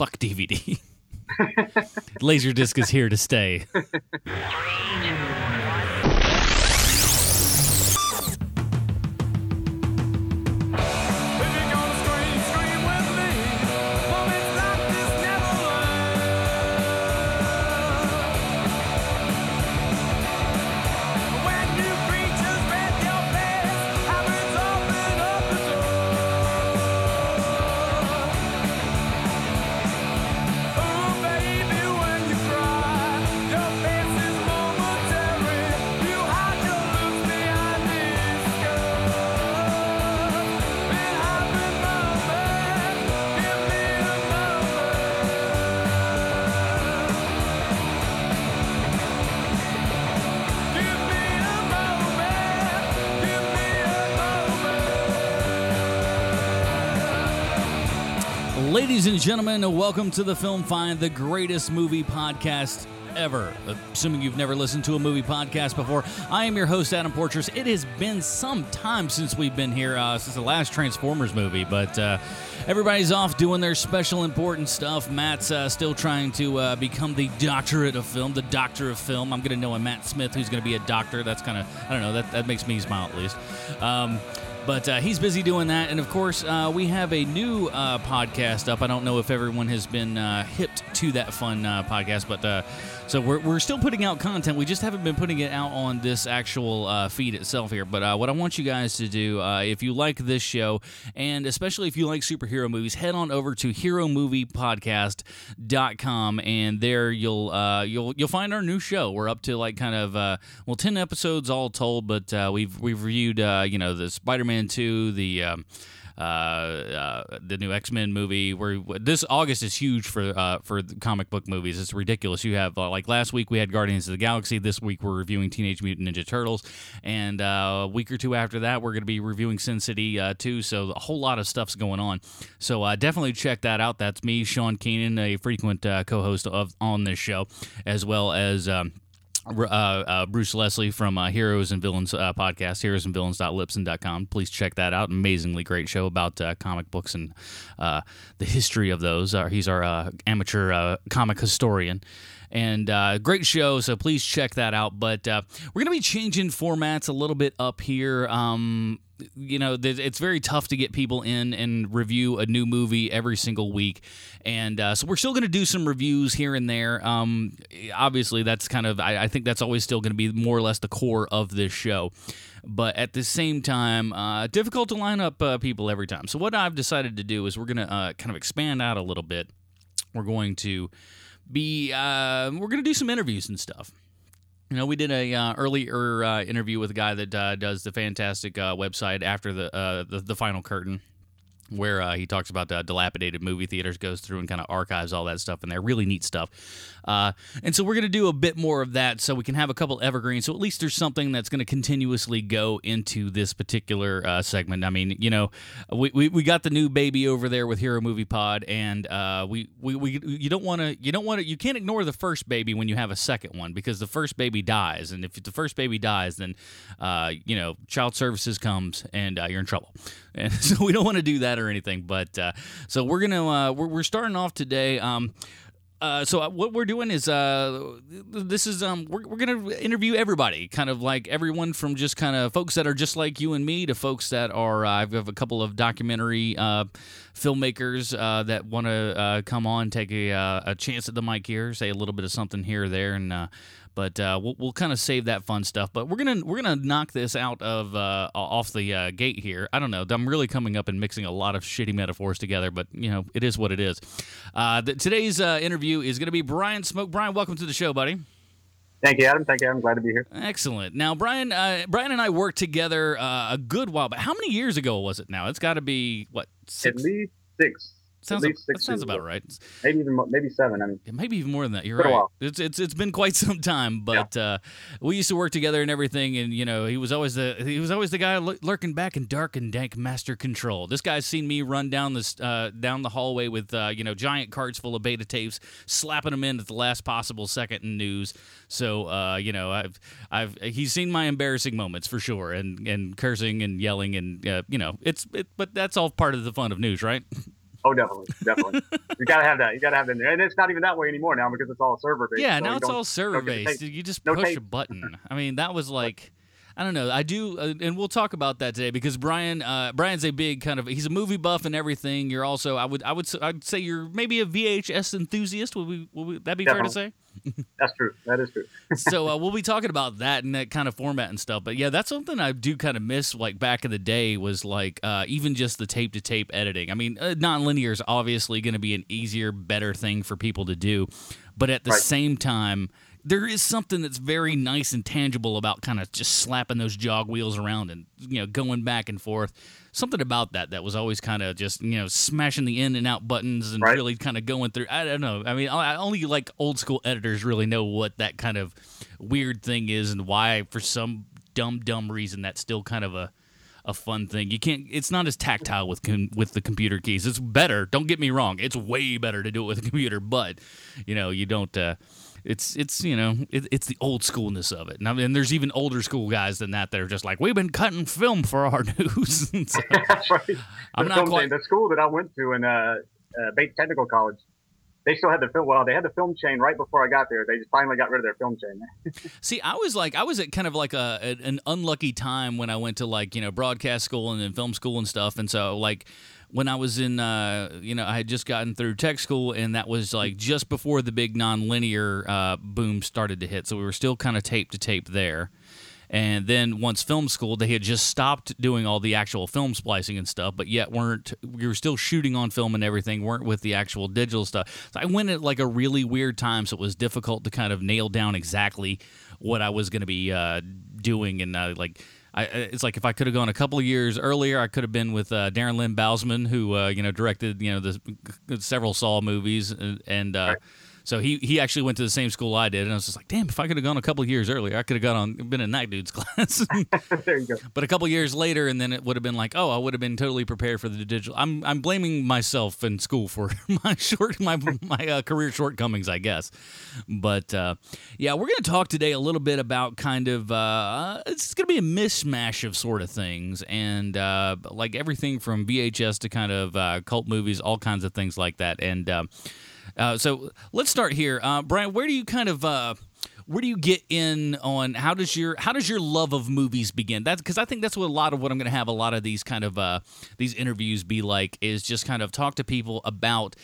fuck DVD. Laserdisc is here to stay. Ladies and gentlemen, welcome to the Film Find, the greatest movie podcast ever. Assuming you've never listened to a movie podcast before, I am your host, Adam Portress. It has been some time since we've been here, uh, since the last Transformers movie, but uh, everybody's off doing their special important stuff. Matt's uh, still trying to uh, become the doctorate of film, the doctor of film. I'm going to know a Matt Smith who's going to be a doctor. That's kind of, I don't know, that, that makes me smile at least. Um, but uh, he's busy doing that. And of course, uh, we have a new uh, podcast up. I don't know if everyone has been uh, hipped to that fun uh, podcast, but uh, so we're, we're still putting out content. We just haven't been putting it out on this actual feed itself here. But what I want you guys to do, if you like this show, and especially if you like superhero movies, head on over to HeroMoviePodcast.com, and there you'll you'll you'll find our new show. We're up to like kind of well, ten episodes all told, but we've we've reviewed you know the Spider-Man two, the um, uh, uh, the new X Men movie. Where this August is huge for uh, for comic book movies. It's ridiculous. You have uh, like last week we had Guardians of the Galaxy. This week we're reviewing Teenage Mutant Ninja Turtles, and uh, a week or two after that we're going to be reviewing Sin City uh, too. So a whole lot of stuff's going on. So definitely check that out. That's me, Sean Keenan, a frequent co-host of on this show, as well as. Um, uh, uh, Bruce Leslie from uh, Heroes and Villains uh, podcast, heroesandvillains.libsyn.com. Please check that out. Amazingly great show about uh, comic books and uh, the history of those. he's our amateur comic historian. And great show, so please check that out. But we're going to be changing formats a little bit up here. Um, you know, it's very tough to get people in and review a new movie every single week. And uh, so we're still going to do some reviews here and there. Um, obviously, that's kind of, I, I think that's always still going to be more or less the core of this show. But at the same time, uh, difficult to line up uh, people every time. So what I've decided to do is we're going to uh, kind of expand out a little bit. We're going to be, uh, we're going to do some interviews and stuff. You know, we did a uh, earlier uh, interview with a guy that uh, does the fantastic uh, website after the, uh, the, the final curtain where uh, he talks about dilapidated movie theaters, goes through and kind of archives all that stuff, and they're really neat stuff. Uh, and so we're going to do a bit more of that, so we can have a couple evergreens. So at least there's something that's going to continuously go into this particular uh, segment. I mean, you know, we, we, we, got the new baby over there with Hero Movie Pod, and uh, we, we we you don't want to you don't want to you can't ignore the first baby when you have a second one because the first baby dies, and if the first baby dies, then uh, you know child services comes and you're in trouble and so we don't want to do that or anything. But uh, so we're gonna uh, we're, we're starting off today. Um, uh, so uh, what we're doing is uh, this is um, we're, we're gonna interview everybody, kind of like everyone from just kind of folks that are just like you and me to folks that are. Uh, I have got a couple of documentary uh, filmmakers that want to come on, take a, a chance at the mic here, say a little bit of something here or there, and but uh, we'll, we'll kind of save that fun stuff. But we're gonna we're gonna knock this out of uh, off the uh, gate here. I don't know. I'm really coming up and mixing a lot of shitty metaphors together, but you know it is what it is. Uh, the, today's uh, interview is gonna be Brian Smoak. Brian, welcome to the show, buddy. Thank you, Adam. Thank you. I'm glad to be here. Excellent. Now, Brian, uh, Brian and I worked together a good while, but how many years ago was it? Now it's got to be what? Six? At least six. Sounds, a, that sounds about right. Maybe even maybe seven. I mean, maybe even more than that. You're right. It's it's it's been quite some time, but yeah. uh, we used to work together and everything. And you know, he was always the he was always the guy lurking back in dark and dank master control. This guy's seen me run down this uh, down the hallway with uh, you know giant cards full of beta tapes, slapping them in at the last possible second in news. So uh, you know, I've I've he's seen my embarrassing moments for sure, and and cursing and yelling and uh, you know, it's it, but that's all part of the fun of news, right? Oh, definitely, definitely. you gotta have that. You gotta have that in there, and it's not even that way anymore now because it's all server based. Yeah, so now it's all server don't get the based. You just No push a button. I mean, that was like. I don't know. I do, uh, and we'll talk about that today because Brian, uh, Brian's a big kind of. He's a movie buff and everything. You're also, I would, I would, I'd say you're maybe a VHS enthusiast. Would we, would we that be fair to say? That's true. That is true. so uh, we'll be talking about that and that kind of format and stuff. But yeah, that's something I do kind of miss. Like back in the day, was like uh, even just the tape to tape editing. I mean, uh, non-linear is obviously going to be an easier, better thing for people to do, but at the Right. same time. There is something that's very nice and tangible about kind of just slapping those jog wheels around and you know going back and forth. Something about that that was always kind of just you know smashing the in and out buttons and Right. really kind of going through. I don't know. I mean, I only like old school editors really know what that kind of weird thing is and why for some dumb dumb reason that's still kind of a a fun thing. You can't. It's not as tactile with com- with the computer keys. It's better. Don't get me wrong. It's way better to do it with a computer, but you know you don't. Uh, it's it's you know it, it's the old schoolness of it. And, I mean, there's even older school guys than that that are just like we've been cutting film for our news. So, right. I'm The not quite- the school that I went to in uh, uh, Bates Technical College. They still had the film. Well, they had the film chain right before I got there. They just finally got rid of their film chain. See, I was like, I was at kind of like a an- unlucky time when I went to like you know broadcast school and then film school and stuff, and so like when I was in, uh, you know, I had just gotten through tech school, and that was like just before the big nonlinear uh, boom started to hit, so we were still kind of tape to tape there. And then once film school, they had just stopped doing all the actual film splicing and stuff, but yet weren't we were still shooting on film and everything, weren't with the actual digital stuff. So I went at like a really weird time, so it was difficult to kind of nail down exactly what I was going to be uh, doing, and uh, like. I, it's like if I could have gone a couple of years earlier, I could have been with uh, Darren Lynn Bousman, who uh, you know directed you know the several Saw movies, and, and uh, Right. So he he actually went to the same school I did, and I was just like, damn, if I could have gone a couple years earlier, I could have got on been in that dude's class. there you go. but a couple years later, and then it would have been like, oh, I would have been totally prepared for the digital. I'm I'm blaming myself in school for my short my my uh, career shortcomings, I guess. But uh, yeah, we're gonna talk today a little bit about kind of uh, it's gonna be a mishmash of sort of things, and uh, like everything from VHS to kind of uh, cult movies, all kinds of things like that, and. Uh, so let's start here, uh, Brian. Where do you kind of uh, where do you get in on how does your how does your love of movies begin? That's because I think that's what a lot of what I'm going to have a lot of these kind of uh, these interviews be like is just kind of talk to people about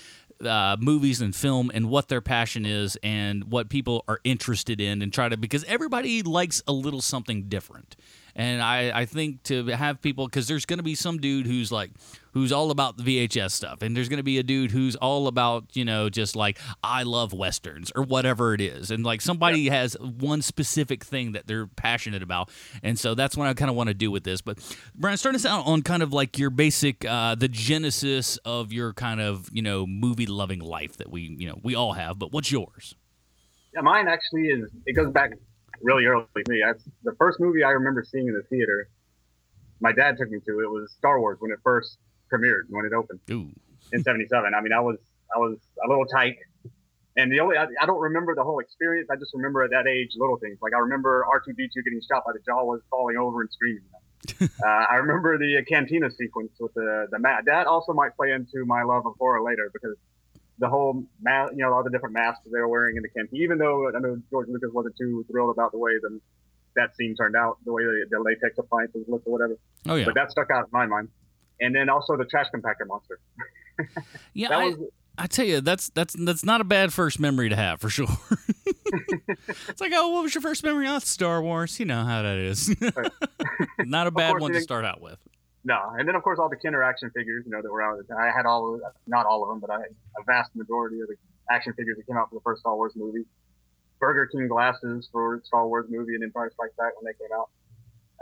uh, movies and film and what their passion is and what people are interested in and try to because everybody likes a little something different. And I, I think to have people because there's going to be some dude who's like who's all about the VHS stuff, and there's going to be a dude who's all about you know just like I love westerns or whatever it is, and like somebody has one specific thing that they're passionate about, and so that's what I kind of want to do with this. But Brian, start us out on kind of like your basic uh, the genesis of your kind of you know movie loving life that we you know we all have, but what's yours? Yeah, mine actually is. It goes back really early for me. That's the first movie I remember seeing in the theater. My dad took me to. It was Star Wars when it first premiered, when it opened Ooh, in '77. I mean, I was I was a little tight, and the only I, I don't remember the whole experience. I just remember at that age little things. Like I remember R2D2 getting shot by the Jawas, falling over and screaming. uh, I remember the cantina sequence with the the mat. That also might play into my love of horror later because the whole ma- you know all the different masks they were wearing in the cantina. Even though I know George Lucas wasn't too thrilled about the way the that scene turned out, the way the, the latex appliances looked or whatever. oh yeah, But that stuck out in my mind. And then also the trash compactor monster. yeah. I, was I tell you, that's that's that's not a bad first memory to have for sure. it's like, oh, what was your first memory? Oh, Star Wars. You know how that is. not a bad one to start out with. No, and then of course all the Kenner action figures, you know, that were out. I had all, of, not all of them, but I had a vast majority of the action figures that came out for the first Star Wars movie. Burger King glasses for Star Wars movie and Empire Strikes Back when they came out.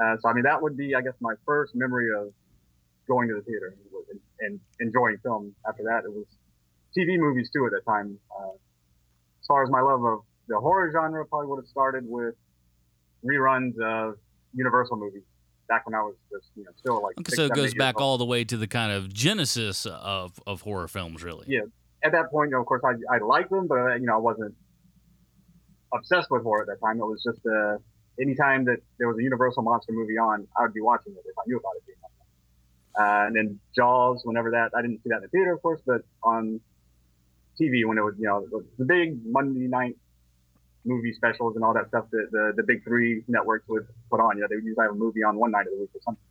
Uh, so I mean, that would be, I guess, my first memory of going to the theater and, and enjoying film. After that, it was TV movies too at that time. Uh, as far as my love of the horror genre, probably would have started with reruns of Universal movies back when I was just, you know, still like. Okay, six, so it goes back old. all the way to the kind of genesis of of horror films, really. Yeah. At that point, you know, of course, I I liked them, but you know, I wasn't obsessed with horror at that time. It was just uh, anytime that there was a Universal monster movie on, I would be watching it if I knew about it. being on. Uh, and then Jaws, whenever that, I didn't see that in the theater, of course, but on TV when it was, you know, the big Monday night movie specials and all that stuff that the, the big three networks would put on. You know, they would usually have a movie on one night of the week or something.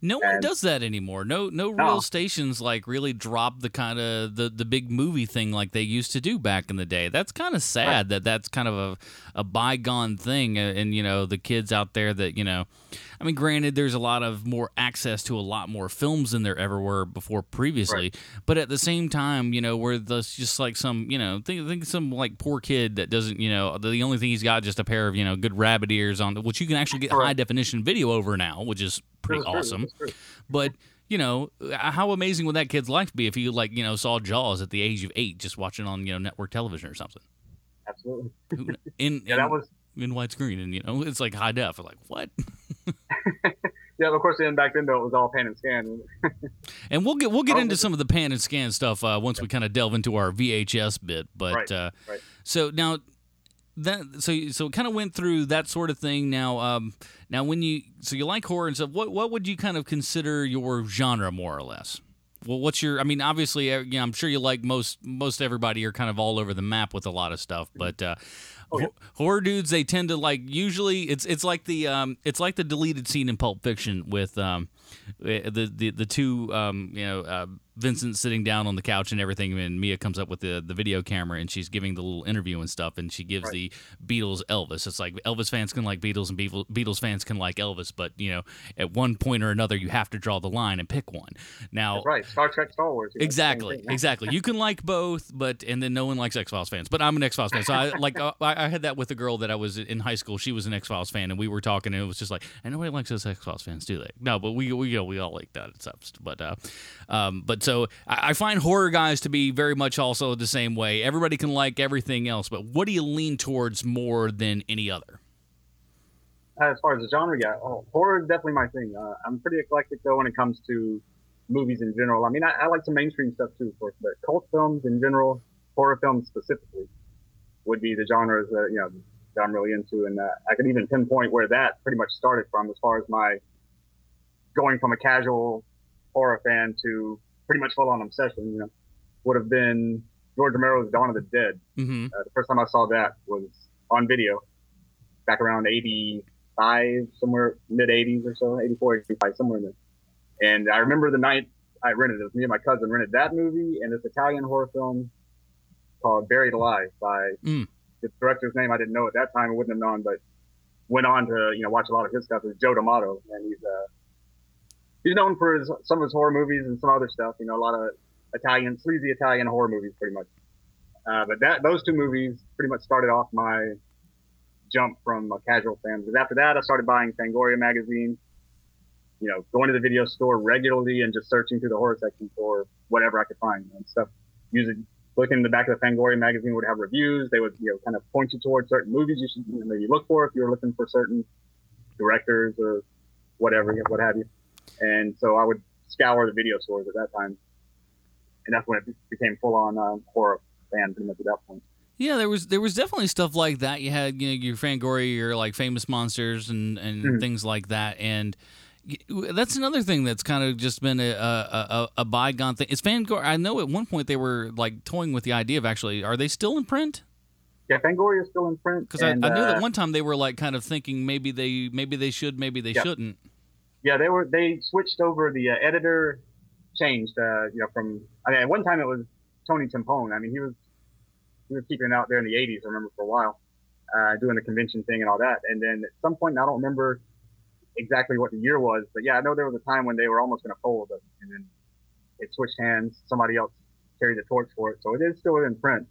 No one does that anymore. No, no real no. stations like really drop the kind of the, the big movie thing like they used to do back in the day. That's kind of sad right. that that's kind of a, a bygone thing. And, and, you know, the kids out there that, you know, I mean, granted, there's a lot of more access to a lot more films than there ever were before previously. Right. But at the same time, you know, where there's just like some, you know, think, think some like poor kid that doesn't, you know, the only thing he's got just a pair of, you know, good rabbit ears on, which you can actually get right. high definition video over now, which is pretty awesome. But you know, how amazing would that kid's life be if he like you know saw Jaws at the age of eight, just watching on you know network television or something? Absolutely. In yeah, that was in widescreen, and you know it's like high def. Like what? yeah, of course. Then back then, though, it was all pan and scan. and we'll get we'll get into some of the pan and scan stuff uh, once we kind of delve into our VHS bit. But right, uh, right. so now that so so it kind of went through that sort of thing. Now, um, now when you so you like horror and stuff, what what would you kind of consider your genre more or less? Well, what's your? I mean, obviously, uh, you know, I'm sure you like most most everybody are kind of all over the map with a lot of stuff, but uh, oh, yeah. horror dudes they tend to like usually it's it's like the um it's like the deleted scene in Pulp Fiction with um the the the two um you know uh, Vincent sitting down on the couch and everything, and Mia comes up with the, the video camera and she's giving the little interview and stuff, and she gives right. the Beatles Elvis. It's like Elvis fans can like Beatles and Beatles fans can like Elvis, but you know, at one point or another, you have to draw the line and pick one. Now, That's right, Star Trek, Star Wars. Exactly, exactly. You can like both, but and then no one likes X Files fans. But I'm an X Files fan, so I like I, I, had that with a girl that I was in high school. She was an X Files fan, and we were talking, and it was just like, and nobody likes those X Files fans, do they? No, but we we you know, we all like that stuff. But uh, um, but so I, I find horror guys to be very much also the same way. Everybody can like everything else, but what do you lean towards more than any other? As far as the genre, yeah, oh, horror is definitely my thing. Uh, I'm pretty eclectic though when it comes to movies in general. I mean, I, I like some mainstream stuff too, of course, but cult films in general, horror films specifically, would be the genres that you know that I'm really into, and uh, I could even pinpoint where that pretty much started from, as far as my going from a casual horror fan to pretty much full on obsession, you know, would have been George Romero's Dawn of the Dead. Mm-hmm. Uh, the first time I saw that was on video back around 85, somewhere mid 80s or so, 84, 85, somewhere in there. And I remember the night I rented it. me and my cousin rented that movie and this Italian horror film called Buried Alive by mm. the director's name I didn't know at that time. I wouldn't have known, but went on to you know watch a lot of his stuff. Is Joe D'Amato, and he's uh, he's known for his, some of his horror movies and some other stuff. You know, a lot of Italian, sleazy Italian horror movies, pretty much. Uh, but that those two movies pretty much started off my jump from a casual fan. Because after that, I started buying Fangoria magazine. You know, going to the video store regularly and just searching through the horror section for whatever I could find and stuff. Using looking in the back of the Fangoria magazine would have reviews. They would you know kind of point you towards certain movies you should maybe look for if you were looking for certain directors or whatever, what have you. And so I would scour the video stores at that time. And that's when it became full on um, horror fan pretty much at that point. Yeah, there was there was definitely stuff like that. You had you know your Fangoria, your like famous monsters and and mm-hmm. things like that, and that's another thing that's kind of just been a a, a, bygone thing. Is Fangoria? I know at one point they were like toying with the idea of actually, are they still in print? Yeah, Fangoria is still in print. Because I, I, knew uh, that one time they were like kind of thinking maybe they maybe they should, maybe they yeah. shouldn't yeah, they were they switched over. The uh, editor changed. Uh, you know, from I mean, at one time it was Tony Timpone. I mean, he was he was keeping it out there in the '80s. I remember for a while, uh, doing the convention thing and all that. And then at some point, I don't remember exactly what the year was, but yeah, I know there was a time when they were almost going to fold, and then it switched hands. Somebody else carried the torch for it, so it is still in print.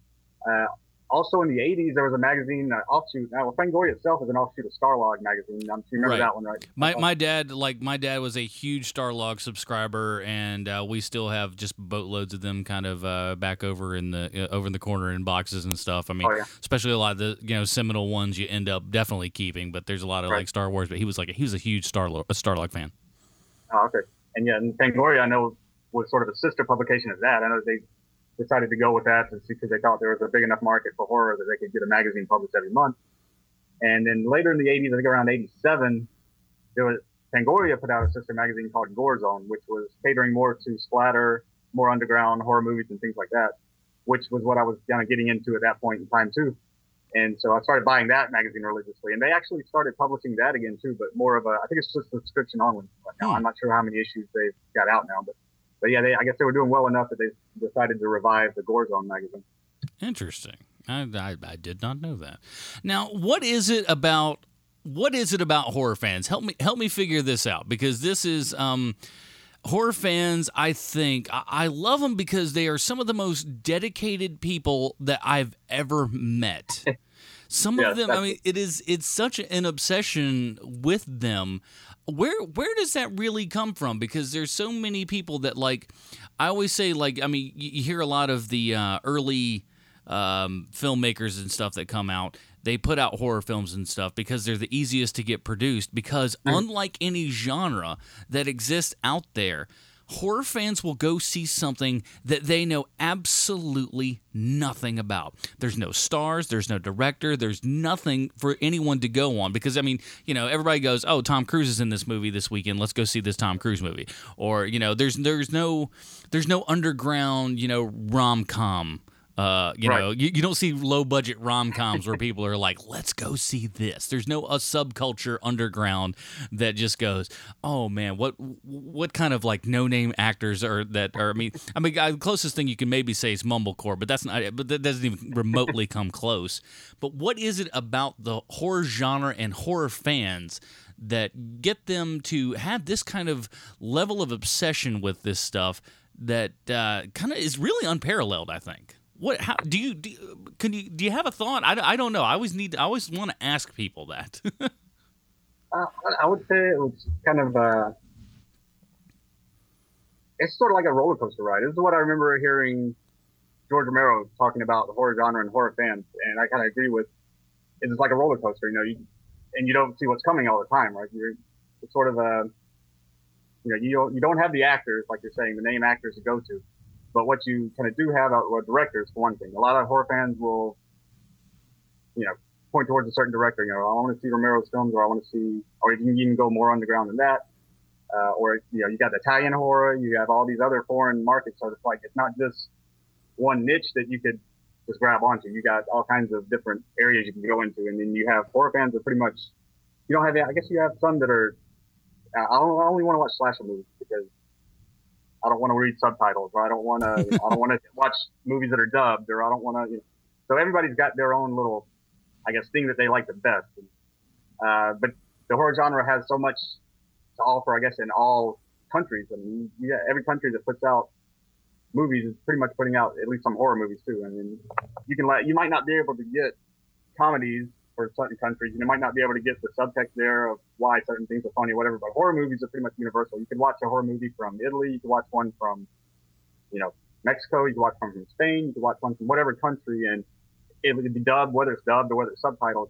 Uh, also in the 80s, there was a magazine uh, offshoot. Now, well, Fangoria itself is an offshoot of Starlog magazine. I'm sure you remember right. that one, right? My, my dad, like my dad, was a huge Starlog subscriber, and uh, we still have just boatloads of them, kind of uh, back over in the uh, over in the corner in boxes and stuff. I mean, oh, yeah. especially a lot of the you know seminal ones you end up definitely keeping, but there's a lot of right. like Star Wars. But he was like a, he was a huge Starlog a Starlog fan. Oh, okay. And yeah, and Fangoria, I know was sort of a sister publication of that. I know they decided to go with that because they thought there was a big enough market for horror that they could get a magazine published every month. And then later in the 80s, I think around 87, there was Fangoria put out a sister magazine called Gore Zone, which was catering more to splatter, more underground horror movies and things like that, which was what I was kind of getting into at that point in time too. And so I started buying that magazine religiously, and they actually started publishing that again too, but more of a I think it's just subscription only right now. Hmm. I'm not sure how many issues they've got out now, but but yeah, they, I guess they were doing well enough that they decided to revive the Gore Zone magazine. Interesting. I, I, I did not know that. Now, what is it about? What is it about horror fans? Help me help me figure this out because this is um, horror fans. I think I, I love them because they are some of the most dedicated people that I've ever met. Some yeah, of them, I mean, it is it's such an obsession with them where where does that really come from? Because there's so many people that like i always say like i mean you hear a lot of the uh, early um, filmmakers and stuff that come out they put out horror films and stuff because they're the easiest to get produced because unlike any genre that exists out there horror fans will go see something that they know absolutely nothing about. There's no stars, there's no director, there's nothing for anyone to go on because I mean, you know, everybody goes, "Oh, Tom Cruise is in this movie this weekend. Let's go see this Tom Cruise movie." Or, you know, there's there's no there's no underground, you know, rom-com uh, you right. know, you, you don't see low budget rom coms where people are like, let's go see this. There's no a subculture underground that just goes, oh man, what what kind of like no name actors are that are? I mean, I mean, the closest thing you can maybe say is mumblecore, but that's not. But that doesn't even remotely come close. But what is it about the horror genre and horror fans? That get them to have this kind of level of obsession with this stuff that uh, kind of is really unparalleled, I think what how do you, do can you do you have a thought? I, I don't know. I always need i always want to ask people that. Uh, i would say it was kind of uh it's sort of like a roller coaster ride. This is what i remember hearing george romero talking about the horror genre and horror fans and i kind of agree with it's like a roller coaster you know you and you don't see what's coming all the time right? You're it's sort of a you know you don't, you don't have the actors like you're saying the name actors to go to but what you kind of do have are directors, for one thing. A lot of horror fans will, you know, point towards a certain director. You know, I want to see Romero's films, or I want to see, or you can even go more underground than that. Uh, or you know, you got the Italian horror, you have all these other foreign markets. So it's like it's not just one niche that you could just grab onto. You got all kinds of different areas you can go into, and then you have horror fans that pretty much you don't have. I guess you have some that are. Uh, I only want to watch slasher movies because I don't want to read subtitles, or I don't want to, I don't want to watch movies that are dubbed, or I don't want to. You know. So everybody's got their own little, I guess, thing that they like the best. And, uh, but the horror genre has so much to offer, I guess, in all countries. I mean, yeah, every country that puts out movies is pretty much putting out at least some horror movies too. I mean, you can let, you might not be able to get comedies for certain countries. You might not be able to get the subtext there of why certain things are funny or whatever, but horror movies are pretty much universal. You can watch a horror movie from Italy, you can watch one from, you know, Mexico, you can watch one from Spain, you can watch one from whatever country, and it would be dubbed, whether it's dubbed or whether it's subtitled,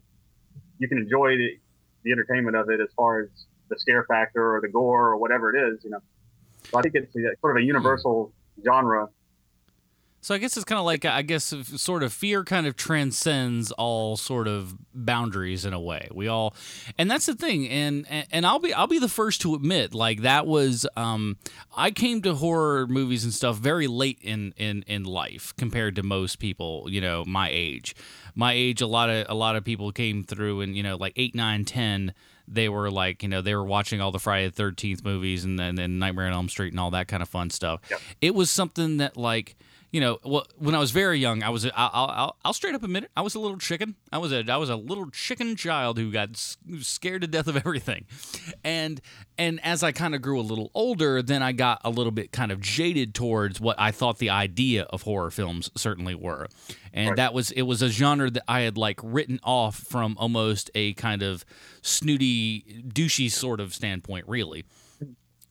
you can enjoy the, the entertainment of it as far as the scare factor or the gore or whatever it is, you know. So I think it's sort of a universal genre so I guess it's kind of like I guess sort of fear kind of transcends all sort of boundaries in a way. We all, and that's the thing. And and I'll be I'll be the first to admit like that was um I came to horror movies and stuff very late in in in life compared to most people you know my age. My age, a lot of a lot of people came through and you know like eight nine ten they were like, you know, they were watching all the Friday the Thirteenth movies and then and Nightmare on Elm Street and all that kind of fun stuff. Yep. It was something that like you know, well, when I was very young, I was I'll, I'll, I'll straight up admit it. I was a little chicken. I was a I was a little chicken child who got scared to death of everything, and and as I kind of grew a little older, then I got a little bit kind of jaded towards what I thought the idea of horror films certainly were, and right. that was it was a genre that I had like written off from almost a kind of snooty, douchey sort of standpoint, really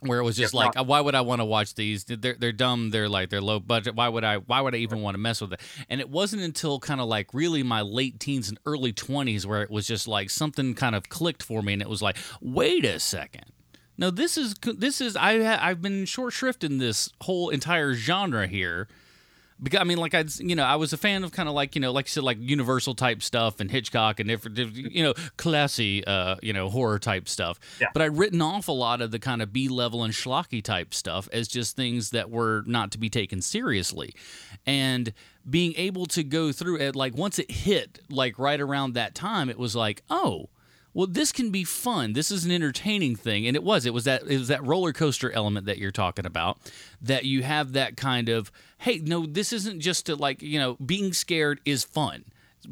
where it was just like why would i want to watch these? They're, they're dumb they're like they're low budget. Why would i why would i even want to mess with it? And it wasn't until kind of like really my late teens and early 20s where it was just like something kind of clicked for me and it was like wait a second. No this is this is i i've been short shrift in this whole entire genre here because I mean, like I, you know, I was a fan of kind of like you know, like you said, like Universal type stuff and Hitchcock and different, you know, classy, uh, you know, horror type stuff. Yeah. But I'd written off a lot of the kind of B level and schlocky type stuff as just things that were not to be taken seriously, and being able to go through it, like once it hit, like right around that time, it was like, oh well this can be fun. This is an entertaining thing. And it was it was that it was that roller coaster element that you're talking about that you have that kind of hey no this isn't just to like you know being scared is fun.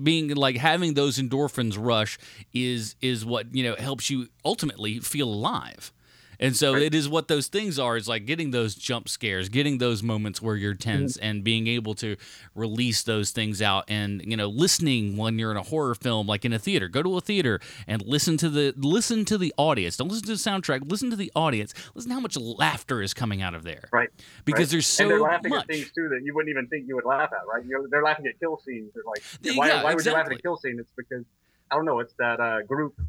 Being like having those endorphins rush is is what you know helps you ultimately feel alive and so Right. it is what those things are is like getting those jump scares getting those moments where you're tense Mm-hmm. and being able to release those things out and you know listening when you're in a horror film like in a theater go to a theater and listen to the listen to the audience don't listen to the soundtrack listen to the audience listen to how much laughter is coming out of there Right. because right? there's so and they're laughing much at things too that you wouldn't even think you would laugh at, right? You know, they're laughing at kill scenes. They're like, why, yeah, why would you laugh at a kill scene? It's because I don't know. It's that uh, group,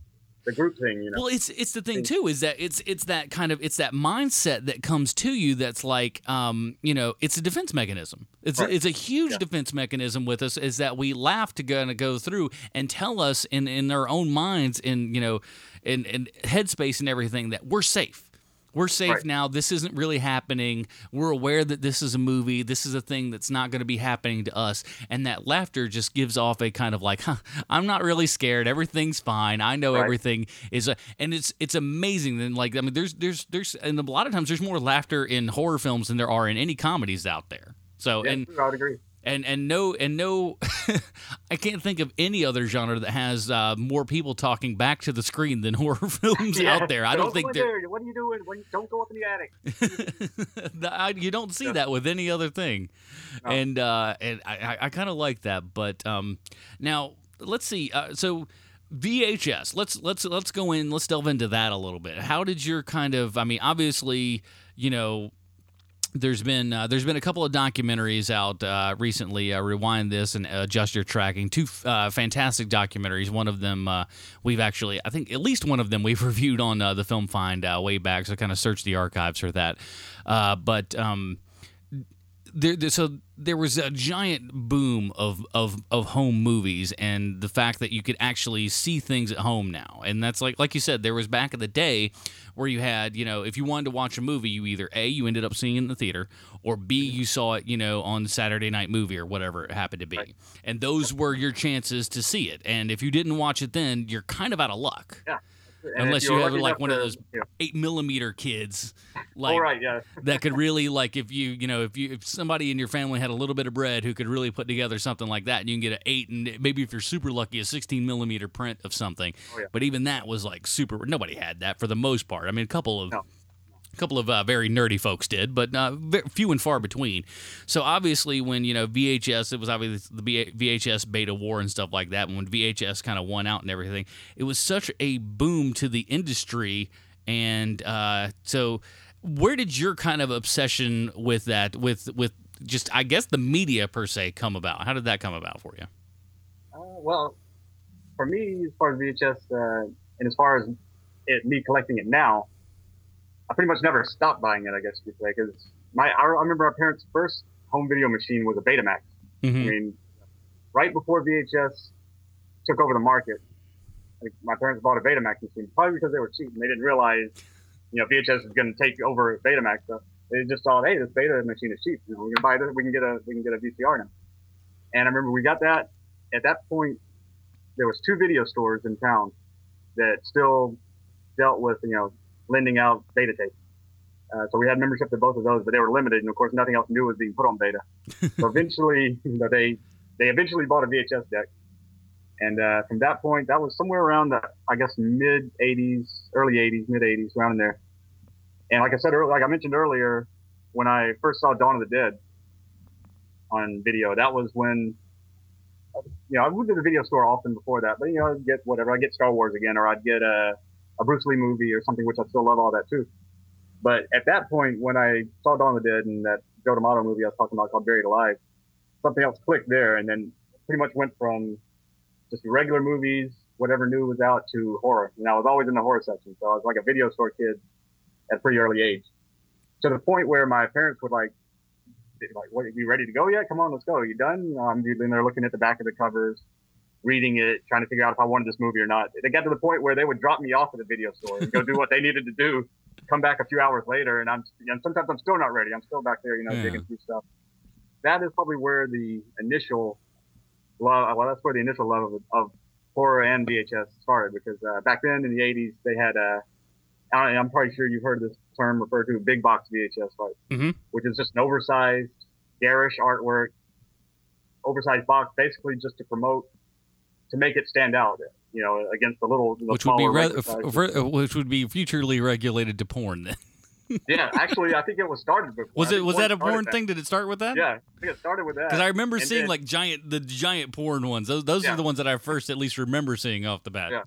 the group thing, you know. Well, it's it's the thing too is that it's it's that kind of it's that mindset that comes to you that's like um you know it's a defense mechanism. It's Right. it's a huge Yeah. defense mechanism with us is that we laugh to kind of go through and tell us in in their own minds in you know in in headspace and everything that we're safe. We're safe Right. now. This isn't really happening. We're aware that this is a movie. This is a thing that's not going to be happening to us. And that laughter just gives off a kind of like, huh, I'm not really scared. Everything's fine. I know Right. everything is. A, and it's it's amazing. Then like I mean, there's there's there's and a lot of times there's more laughter in horror films than there are in any comedies out there. So yeah, and I would agree. And and no and no i can't think of any other genre that has uh, more people talking back to the screen than horror films Yeah. out there i don't go think in there. What are you doing? When, don't go up in the attic. I- you don't see that with any other thing No. and uh and i i, I kind of like that but um now let's see uh, so VHS. Let's let's let's go in. Let's delve into that a little bit. How did your kind of? I mean, obviously, you know, there's been uh, there's been a couple of documentaries out uh, recently. Uh, Rewind this and adjust your tracking. Two uh, fantastic documentaries. One of them uh, we've actually, I think, at least one of them we've reviewed on uh, the Film Find way back. So kind of search the archives for that. But um, there, there, so there was a giant boom of, of of home movies and the fact that you could actually see things at home now. And that's like like you said there was back in the day where you had you know if you wanted to watch a movie you either a you ended up seeing it in the theater or b you saw it you know on Saturday night movie or whatever it happened to be. Right. and those were your chances to see it. And if you didn't watch it then you're kind of out of luck And Unless you have, like, one of those Yeah. eight millimeter kids like All right. Yeah. that could really like if you you know if you if somebody in your family had a little bit of bread who could really put together something like that and you can get an eight and maybe if you're super lucky a 16 millimeter print of something Oh, yeah. but even that was like super nobody had that for the most part i mean a couple of No. A couple of uh, very nerdy folks did but uh, few and far between. So obviously when you know vhs it was obviously the vhs beta war and stuff like that and when vhs kind of won out and everything it was such a boom to the industry and uh, so where did your kind of obsession with that with with just i guess the media per se come about? How did that come about for you? Uh, well, for me, as far as VHS, uh, and as far as it, me collecting it now, I pretty much never stopped buying it. I guess you could say because my I, I remember our parents' first home video machine was a Betamax. I mm-hmm. mean, right before VHS took over the market, like, my parents bought a Betamax machine probably because they were cheap and they didn't realize, you know, VHS is going to take over Betamax. So they just thought, hey, this Beta machine is cheap. You know, we can buy this. We can get a we can get a VCR now. And I remember we got that. At that point, there was two video stores in town that still dealt with you know lending out beta tapes. Uh, so we had membership to both of those, but they were limited, and of course, nothing else new was being put on beta. so eventually, you know, they they eventually bought a VHS deck, and uh, from that point, that was somewhere around the I guess mid '80s, early '80s, mid '80s, around in there. And like I said, earlier, like I mentioned earlier, when I first saw Dawn of the Dead on video, that was when you know I went to the video store often before that, but you know I'd get whatever, I'd get Star Wars again, or I'd get a a Bruce Lee movie or something, which I still love all that too. But at that point, when I saw Dawn of the Dead and that Joe D'Amato movie I was talking about called Buried Alive, something else clicked there, and then pretty much went from just regular movies, whatever new was out, to horror. And I was always in the horror section, so I was like a video store kid at a pretty early age. To the point where my parents would like like, what, are you ready to go yet? Come on, let's go. Are you done? Um, I'm in there looking at the back of the covers, reading it, trying to figure out if I wanted this movie or not. It got to the point where they would drop me off at the video store and go do what they needed to do, come back a few hours later, and I'm and sometimes I'm still not ready. I'm still back there, you know, Yeah. digging through stuff. That is probably where the initial love. Well, that's where the initial love of, of horror and VHS started because uh, back then in the 80s they had uh, I- I'm probably sure you've heard this term referred to big box VHS, right? Mhm. Which is just an oversized, garish artwork, oversized box, basically just to promote, to make it stand out, you know, against the little, the which would be re- f- which would be futurely regulated to porn. Then yeah, actually, I think it was started before. was it was that a porn that. thing? Did it start with that? Yeah, I think it started with that. Because I remember And seeing then- like giant the giant porn ones. Those those Yeah. are the ones that I first at least remember seeing off the bat. Yeah.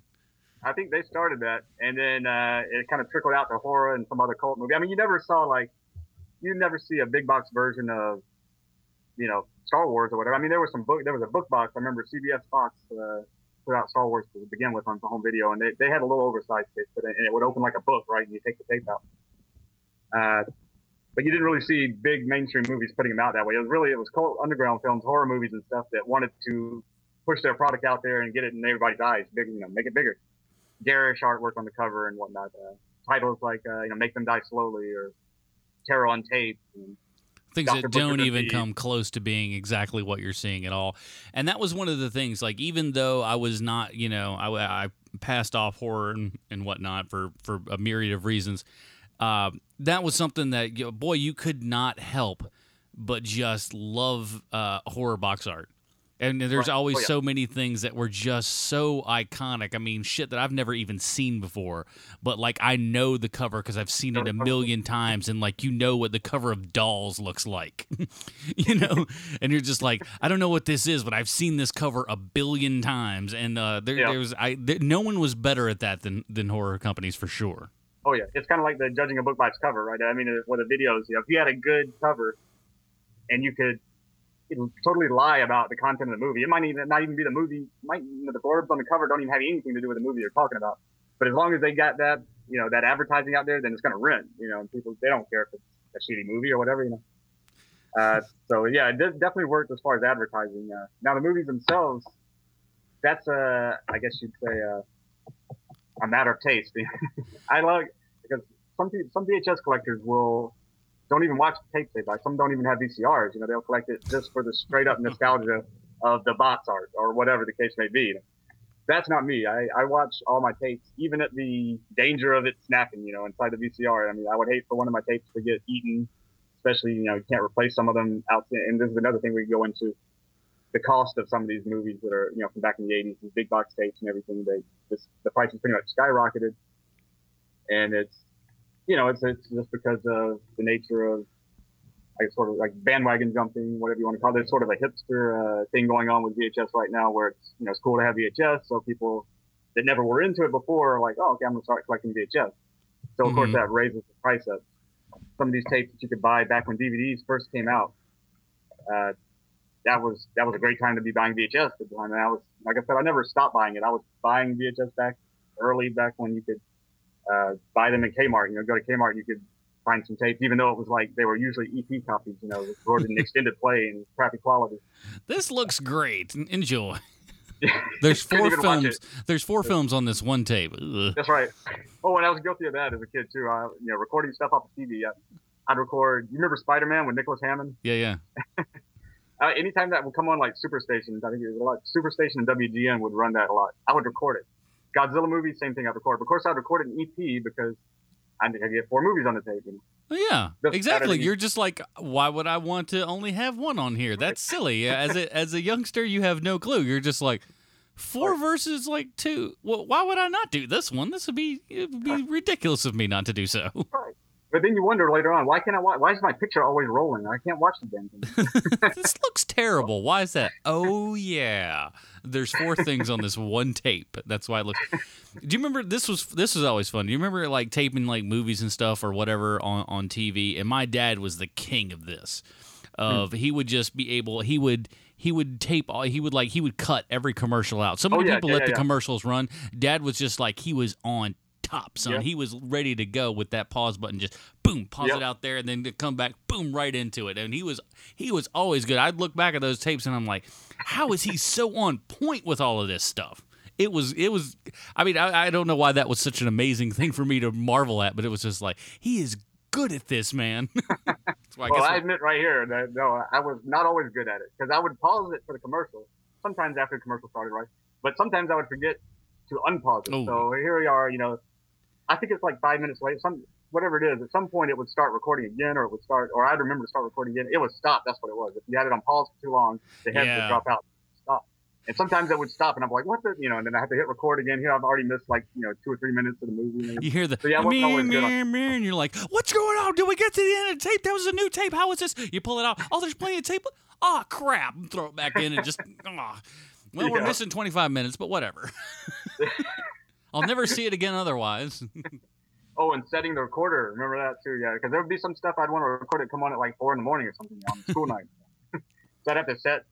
I think they started that, and then uh, it kind of trickled out to horror and some other cult movie. I mean, you never saw like, you never see a big box version of, you know, Star Wars or whatever. I mean, there was some book, there was a book box. I remember CBS Fox uh, put out Star Wars to begin with on the home video, and they, they had a little oversized case, but and it would open like a book, right? And you take the tape out. Uh, but you didn't really see big mainstream movies putting them out that way. It was really it was cult underground films, horror movies and stuff that wanted to push their product out there and get it in everybody's eyes, big, you know, make it bigger garish artwork on the cover and whatnot. Uh, titles like uh, you know "Make Them Die Slowly" or "Terror on Tape." And, things Dr. that Booker don't even Disease. come close to being exactly what you're seeing at all. And that was one of the things. Like even though I was not, you know, I, I passed off horror and, and whatnot for for a myriad of reasons. Uh, that was something that boy you could not help but just love uh, horror box art. And there's Right. always Oh, yeah. so many things that were just so iconic. I mean, shit that I've never even seen before. But like, I know the cover because I've seen it a million times, and like, you know what the cover of Dolls looks like, you know. and you're just like, I don't know what this is, but I've seen this cover a billion times, and uh, there, Yeah. there was I there, no one was better at that than than horror companies for sure. oh yeah, it's kind of like the judging a book by its cover, right? I mean, uh, with the videos, you know, if you had a good cover and you could know, totally lie about the content of the movie, it might even not even be the movie. Might you know, the blurbs on the cover don't even have anything to do with the movie they're talking about. But as long as they got that, you know, that advertising out there, then it's going to rent. You know, and people they don't care if it's a shitty movie or whatever. You know. Uh, so yeah, it definitely worked as far as advertising. Uh, now the movies themselves, that's uh, I guess you'd say uh, a matter of taste. I like because some some VHS collectors will don't even watch the tapes they buy. Some don't even have VCRs. You know, they'll collect it just for the straight up nostalgia of the box art or whatever the case may be. That's not me. I, I watch all my tapes, even at the danger of it snapping, you know, inside the VCR. I mean, I would hate for one of my tapes to get eaten, especially, you know, you can't replace some of them out. And this is another thing we go into the cost of some of these movies that are, you know, from back in the 80s, these big box tapes and everything. They, this, the price has pretty much skyrocketed. And it's, you know, it's, it's just because of the nature of, I sort of like bandwagon jumping, whatever you want to call it. There's sort of a hipster uh, thing going on with VHS right now where it's, you know, it's cool to have VHS. So people that never were into it before are like, oh, okay, I'm going to start collecting VHS. So, of course, Mhm. that raises the price up. Some of these tapes that you could buy back when DVDs first came out, uh, that was that was a great time to be buying VHS at the time. And I was, like I said, I never stopped buying it. I was buying VHS back early, back when you could uh, buy them in Kmart. You know, go to Kmart, you could find some tapes, even though it was like they were usually EP copies. You know, recorded in extended play and crappy quality. This looks great. Enjoy. There's four films. There's four films on this one tape. Ugh. That's right. Oh, and I was guilty of that as a kid too. I, you know, recording stuff off the TV. I, I'd record. You remember Spider Man with Nicholas Hammond? Yeah, yeah. Uh, anytime that would come on like Superstation, I think it was a lot. Superstation and WGN would run that a lot. I would record it. Godzilla movie, same thing. I'd record. Of course, I'd record an EP because I think I get four movies on the tape. Oh, yeah, exactly. You're just like, why would I want to only have one on here? That's silly. As a as a youngster, you have no clue. You're just like, four Right. versus like two. Well, why would I not do this one? This would be it would be ridiculous of me not to do so. But then you wonder later on, why can't I watch? Why is my picture always rolling? I can't watch the damn thing. this looks terrible. Why is that? Oh yeah, there's four things on this one tape. That's why it looks. Do you remember this was this was always fun? Do you remember like taping like movies and stuff or whatever on on TV? And my dad was the king of this. Of hmm. he would just be able he would he would tape all he would like he would cut every commercial out. So many Oh, yeah, people yeah, let yeah, the commercials run. Dad was just like he was on top, son. Yeah. He was ready to go with that pause button, just boom, pause Yep. it out there, and then to come back, boom, right into it. And he was he was always good. I'd look back at those tapes and I'm like, how is he so on point with all of this stuff? It was it was. I mean, I, I don't know why that was such an amazing thing for me to marvel at, but it was just like he is good at this, man. I well, I admit right here that no, I was not always good at it because I would pause it for the commercial. Sometimes after the commercial started, right? But sometimes I would forget to unpause it. Oh. So here we are. You know, I think it's like five minutes late. Some whatever it is. At some point, it would start recording again, or it would start, or I'd remember to start recording again. It would stop. That's what it was. If you had it on pause for too long, the head Yeah. would drop out. Stop. And sometimes it would stop, and I'm like, "What the?" You know, and then I have to hit record again. Here, I've already missed like you know two or three minutes of the movie. You hear the So, yeah, I wasn't meh, always good on- meh, meh, and you're like, what's going on? Did we get to the end of the tape? That was a new tape. How is this? You pull it out. Oh, there's plenty of tape. Oh, crap. Throw it back in and just, oh. Well, we're missing 25 minutes, but whatever. I'll never see it again otherwise. Oh, and setting the recorder. Remember that too, yeah. Because there would be some stuff I'd want to record it come on at like four in the morning or something on school night. so I'd have to set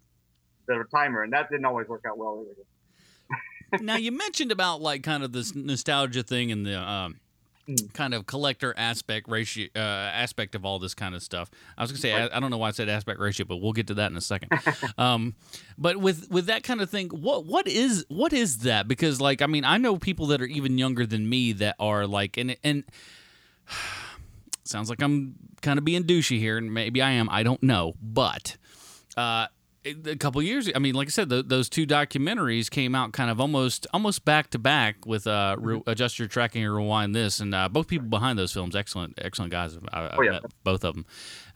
the timer, and that didn't always work out well either. now, you mentioned about like kind of this nostalgia thing and the um, Mm. kind of collector aspect ratio uh, aspect of all this kind of stuff. I was gonna say I, I don't know why I said aspect ratio, but we'll get to that in a second. um, but with with that kind of thing, what what is what is that? Because like I mean, I know people that are even younger than me that are like and and sounds like I'm kind of being douchey here, and maybe I am. I don't know, but uh, a couple years. I mean, like I said, th those two documentaries came out kind of almost almost back to back with uh, Mm-hmm. re- adjust your tracking and rewind this, and uh, both people behind those films, excellent, excellent guys. I, I've Oh, yeah. met both of them.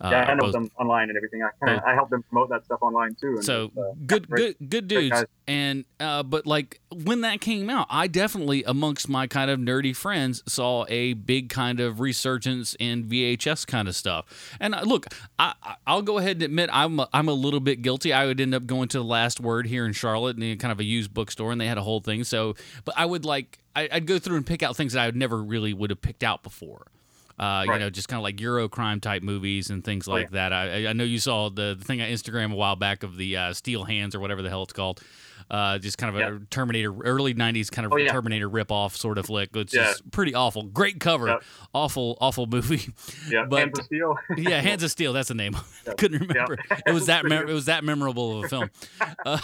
Uh, yeah, I know both- them online and everything. I kind of both- I helped them promote that stuff online too. And so uh, good, great- good, good dudes. And uh, but like when that came out, I definitely amongst my kind of nerdy friends saw a big kind of resurgence in VHS kind of stuff. And uh, look, I, I'll go ahead and admit I'm a, I'm a little bit guilty. I would end up going to the Last Word here in Charlotte, and kind of a used bookstore, and they had a whole thing. So, but I would like I, I'd go through and pick out things that I would never really would have picked out before. Uh, You know, just kind of like Euro crime type movies and things like that. I, I know you saw the, the thing on Instagram a while back of the uh, Steel Hands or whatever the hell it's called. Uh, just kind of a Terminator, early '90s kind of Oh, yeah. Terminator ripoff sort of flick. It's Yeah. just pretty awful. Great cover, Yep. awful, awful movie. yeah, but- Hands of Steel. yeah, Hands of Steel. That's the name. Yeah. Couldn't remember. It was that. Mem- it was that memorable of a film uh,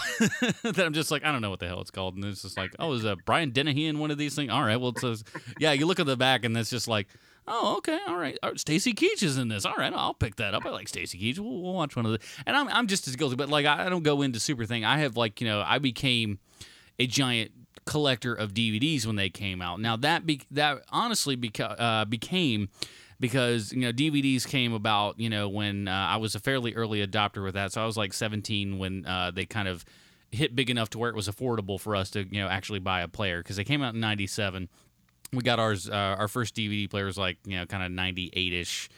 that I'm just like I don't know what the hell it's called, and it's just like oh, is uh, Brian Dennehy in one of these things? All right, well it says yeah. You look at the back, and it's just like oh okay, all right. All right, Stacy Keach is in this. All right, I'll pick that up. I like Stacy Keach. We'll, we'll watch one of the. And I'm I'm just as guilty, but like I, I don't go into super thing. I have like you know I became a giant collector of DVDs when they came out. Now that be, that honestly beca- uh, became because you know DVDs came about you know when uh, I was a fairly early adopter with that. So I was like 17 when uh, they kind of hit big enough to where it was affordable for us to you know actually buy a player because they came out in 97 we got ours uh, our first dvd player was like you know kind of 98ish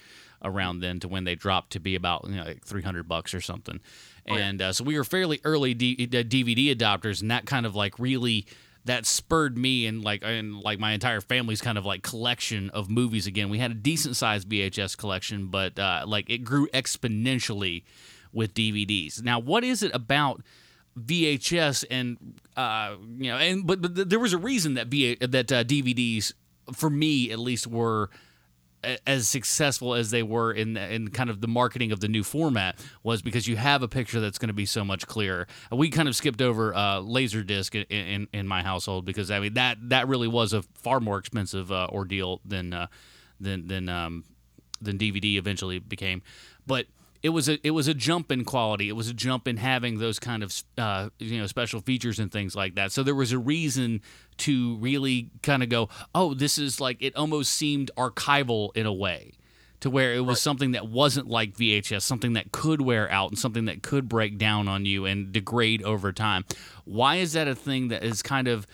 around then to when they dropped to be about you know like 300 bucks or something. Oh, yeah. and uh, so we were fairly early D- uh, dvd adopters and that kind of like really that spurred me and like and like my entire family's kind of like collection of movies again. We had a decent sized vhs collection but uh, like it grew exponentially with dvds now what is it about VHS and uh, you know, and but, but there was a reason that V that uh, DVDs, for me at least, were as successful as they were in in kind of the marketing of the new format was because you have a picture that's going to be so much clearer. We kind of skipped over uh, Laserdisc in, in in my household because I mean that that really was a far more expensive uh, ordeal than uh, than than um, than DVD eventually became, but it was a it was a jump in quality. It was a jump in having those kind of uh, you know special features and things like that. So there was a reason to really kind of go, oh, this is like it almost seemed archival in a way. To where it was something that wasn't like VHS, something that could wear out and something that could break down on you and degrade over time. Why is that a thing that is kind of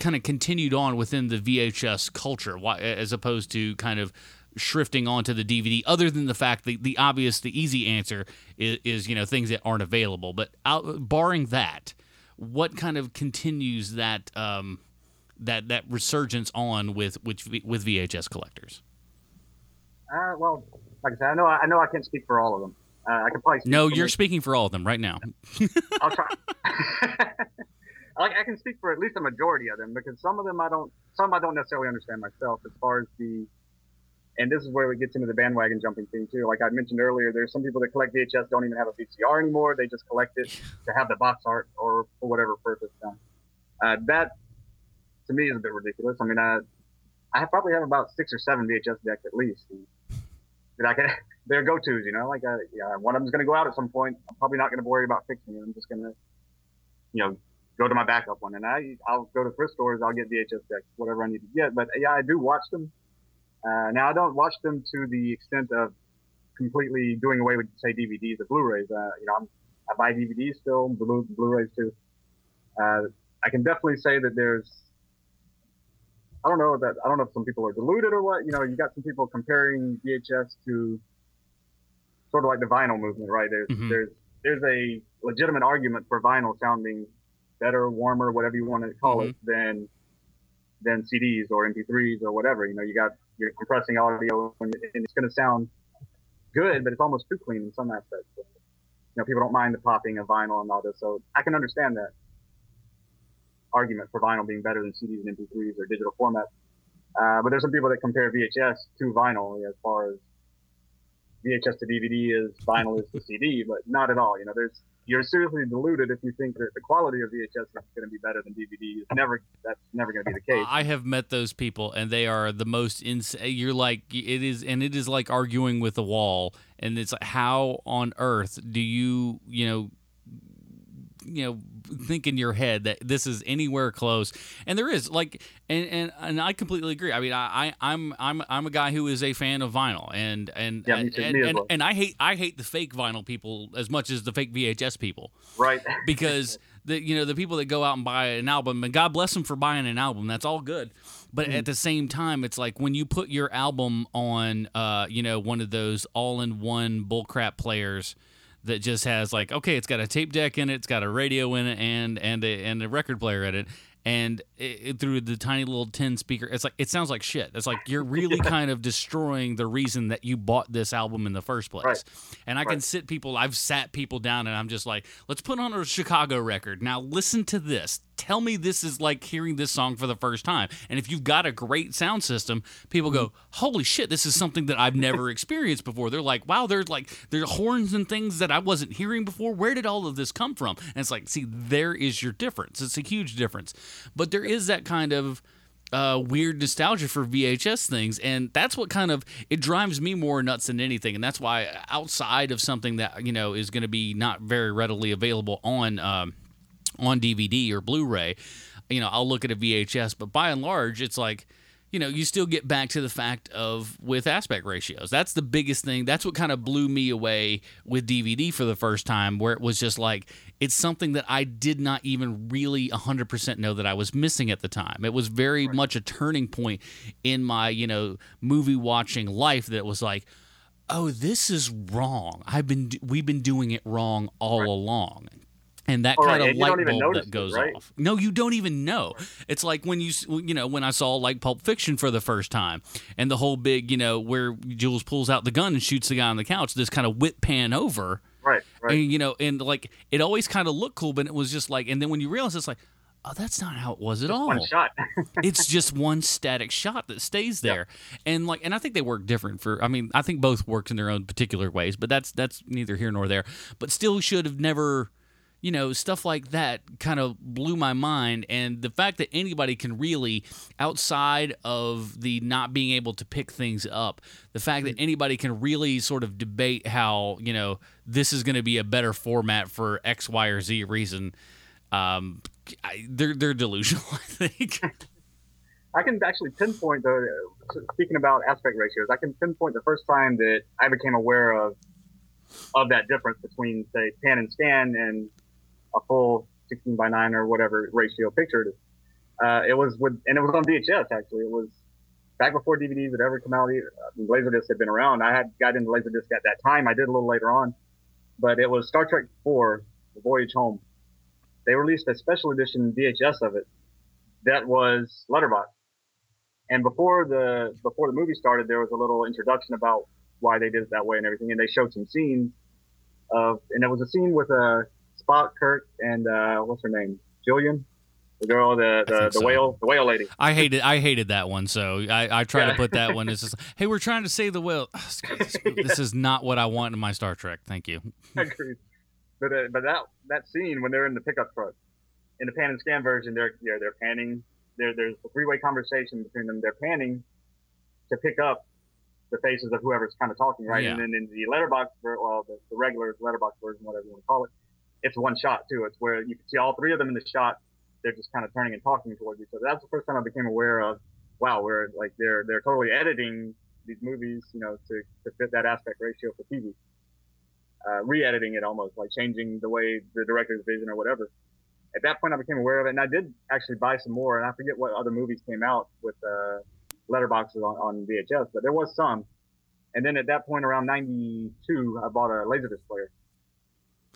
kind of continued on within the VHS culture, why, as opposed to kind of shifting onto the DVD. Other than the fact that the obvious, the easy answer is, is you know things that aren't available. But out, barring that, what kind of continues that um, that that resurgence on with with with VHS collectors? Uh, well, like I said, I know I know I can't speak for all of them. Uh, I can probably speak No, you're me. speaking for all of them right now. I'll try. I, I can speak for at least a majority of them because some of them I don't, some I don't necessarily understand myself as far as the, and this is where it gets into the bandwagon jumping thing too. Like I mentioned earlier, there's some people that collect VHS don't even have a VCR anymore. They just collect it to have the box art or for whatever purpose. Uh, that to me is a bit ridiculous. I mean, I, I probably have about six or seven VHS decks at least. That I can, they're go-tos, you know. Like, uh, yeah, one of them's going to go out at some point. I'm probably not going to worry about fixing it. I'm just going to, you know, go to my backup one, and I I'll go to thrift stores. I'll get VHS decks, whatever I need to get. But yeah, I do watch them. Uh, now I don't watch them to the extent of completely doing away with say DVDs or Blu-rays. Uh, you know, I'm, I buy DVDs still, Blu- Blu-rays too. Uh, I can definitely say that there's I don't know that I don't know if some people are deluded or what. You know, you got some people comparing VHS to sort of like the vinyl movement, right? There's mm-hmm. there's there's a legitimate argument for vinyl sounding better, warmer, whatever you want to call mm-hmm. it, than than CDs or MP3s or whatever. You know, you got you're compressing audio and, it's going to sound good, but it's almost too clean in some aspects. So, you know, people don't mind the popping of vinyl and all this, so I can understand that argument for vinyl being better than CDs and MP3s or digital formats. Uh, but there's some people that compare VHS to vinyl as far as VHS to DVD is vinyl is to CD, but not at all. You know, there's you're seriously deluded if you think that the quality of VHS is going to be better than DVD. It's never that's never going to be the case. I have met those people, and they are the most insane. You're like it is, and it is like arguing with a wall. And it's like, how on earth do you, you know, you know think in your head that this is anywhere close. And there is like and and, and i completely agree. I mean i, I am I'm, I'm i'm a guy who is a fan of vinyl and and yeah, and, and, and, and, i hate i hate the fake vinyl people as much as the fake vhs people. Right. Because the you know the people that go out and buy an album and god bless them for buying an album that's all good. But mm-hmm. at the same time it's like when you put your album on uh you know one of those all-in-one bullcrap players that just has like okay, it's got a tape deck in it, it's got a radio in it, and and a, and a record player in it, and it, it, through the tiny little tin speaker, it's like it sounds like shit. It's like you're really kind of destroying the reason that you bought this album in the first place. Right. And I right. can sit people, I've sat people down, and I'm just like, let's put on a Chicago record. Now listen to this tell me this is like hearing this song for the first time. And if you've got a great sound system, people go, "Holy shit, this is something that I've never experienced before." They're like, "Wow, there's like there's horns and things that I wasn't hearing before. Where did all of this come from?" And it's like, "See, there is your difference. It's a huge difference." But there is that kind of uh, weird nostalgia for VHS things, and that's what kind of it drives me more nuts than anything. And that's why outside of something that you know is going to be not very readily available on um, on DVD or Blu-ray, you know, I'll look at a VHS, but by and large, it's like you know, you still get back to the fact of with aspect ratios. That's the biggest thing. That's what kind of blew me away with DVD for the first time, where it was just like, it's something that I did not even really 100% know that I was missing at the time. It was very right. much a turning point in my, you know, movie watching life that was like, oh, this is wrong. I've been, we've been doing it wrong all right. along and that kind of light bulb that goes it, right? off. No, you don't even know. It's like when you you know when I saw like Pulp Fiction for the first time, and the whole big you know where Jules pulls out the gun and shoots the guy on the couch. This kind of whip pan over, right? Right. And you know, and like it always kind of looked cool, but it was just like, and then when you realize it's like. Oh, that's not how it was at just all. One shot. it's just one static shot that stays there, and like, and I think they work different for. I mean, I think both worked in their own particular ways, but that's that's neither here nor there. But still, should have never you know, stuff like that kind of blew my mind. And the fact that anybody can really, outside of the not being able to pick things up, the fact that anybody can really sort of debate how, you know, this is going to be a better format for X, Y, or Z reason, um, I, they're, they're delusional, I think. I can actually pinpoint, the, speaking about aspect ratios, I can pinpoint the first time that I became aware of of that difference between say pan and scan and a full 16 by 9 or whatever ratio picture it is. Uh, it was with, and it was on VHS actually. It was back before DVDs had ever come out. Uh, Laserdisc had been around. I had got into Laserdisc at that time. I did a little later on, but it was Star Trek 4, The Voyage Home. They released a special edition VHS of it that was letterbox. And before the before the movie started, there was a little introduction about why they did it that way and everything. And they showed some scenes of, and it was a scene with a Spock, Kirk, and uh, what's her name, Gillian. The girl, the the, the so. whale, the whale lady. I hated I hated that one, so I, I try Yeah. to put that one as just hey, we're trying to save the whale. This, this is not what I want in my Star Trek. Thank you. Agreed. But uh, but that that scene when they're in the pickup truck, in the pan and scan version, they're they're, they're panning. There there's a three way conversation between them. They're panning to pick up the faces of whoever's kind of talking, right? Yeah. And then in the letterbox, well, the, the regular letterbox version, whatever you want to call it, it's one shot too. It's where you can see all three of them in the shot. They're just kind of turning and talking towards each other. That's the first time I became aware of, wow, where like they're they're totally editing these movies, you know, to, to fit that aspect ratio for TV. Uh, re-editing it almost, like changing the way the director's vision or whatever. At that point, I became aware of it, and I did actually buy some more. And I forget what other movies came out with uh, letterboxes on, on VHS, but there was some. And then at that point, around '92, I bought a laserdisc player,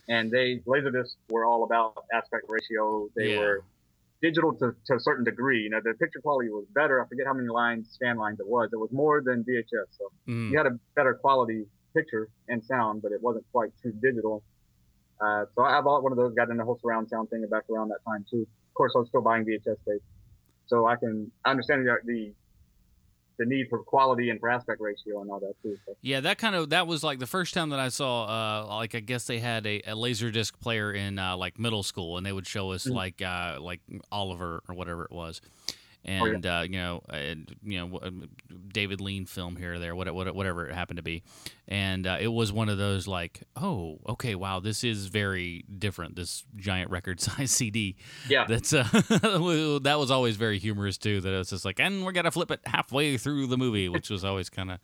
and they laserdiscs were all about aspect ratio. They Yeah. were digital to, to a certain degree. You know, the picture quality was better. I forget how many lines, scan lines it was. It was more than VHS, so Mm. you had a better quality picture and sound, but it wasn't quite true digital. Uh, so I bought one of those, got in the whole surround sound thing back around that time too. Of course, I was still buying VHS tapes, so I can I understand the the, the need for quality and for aspect ratio and all that too. So, Yeah, that kind of that was like the first time that I saw. Uh, like I guess they had a, a laser disc player in uh, like middle school, and they would show us Mhm. like uh, like Oliver or whatever it was, Oh, yeah. and uh, you know, and, you know, um, David Lean film here or there, what, what, whatever it happened to be, and uh, it was one of those like, oh, okay, wow, this is very different. This giant record size CD. yeah, That's uh, that was always very humorous too. That it's just like, and we're gonna flip it halfway through the movie, which was always kind of.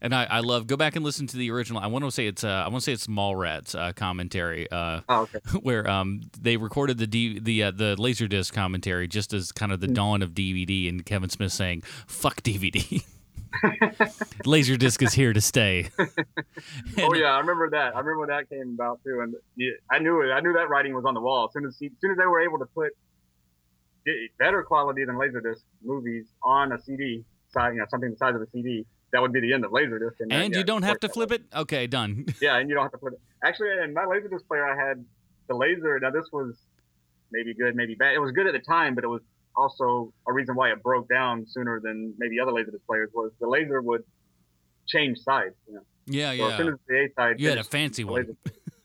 And I, I love go back and listen to the original. I want to say it's uh, I want to say it's Mallrats uh, commentary uh, oh, okay. where um they recorded the D, the uh, the laserdisc commentary just as kind of the dawn of DVD and Kevin Smith saying fuck DVD. Laserdisc is here to stay. Oh yeah, I remember that. I remember when that came about too, and yeah, I knew it. I knew that writing was on the wall. As soon as, as soon as they were able to put better quality than Laserdisc movies on a CD, you know, something the size of a CD, that would be the end of Laserdisc. And, And yeah, you don't have to flip it. Okay, done. Yeah, and you don't have to put it. Actually, in my Laserdisc player, I had the laser. Now this was maybe good, maybe bad. It was good at the time, but it was also a reason why it broke down sooner than maybe other Laserdisc players was the laser would change sides. You know, Yeah, so as soon yeah. as the A side, You had a fancy one.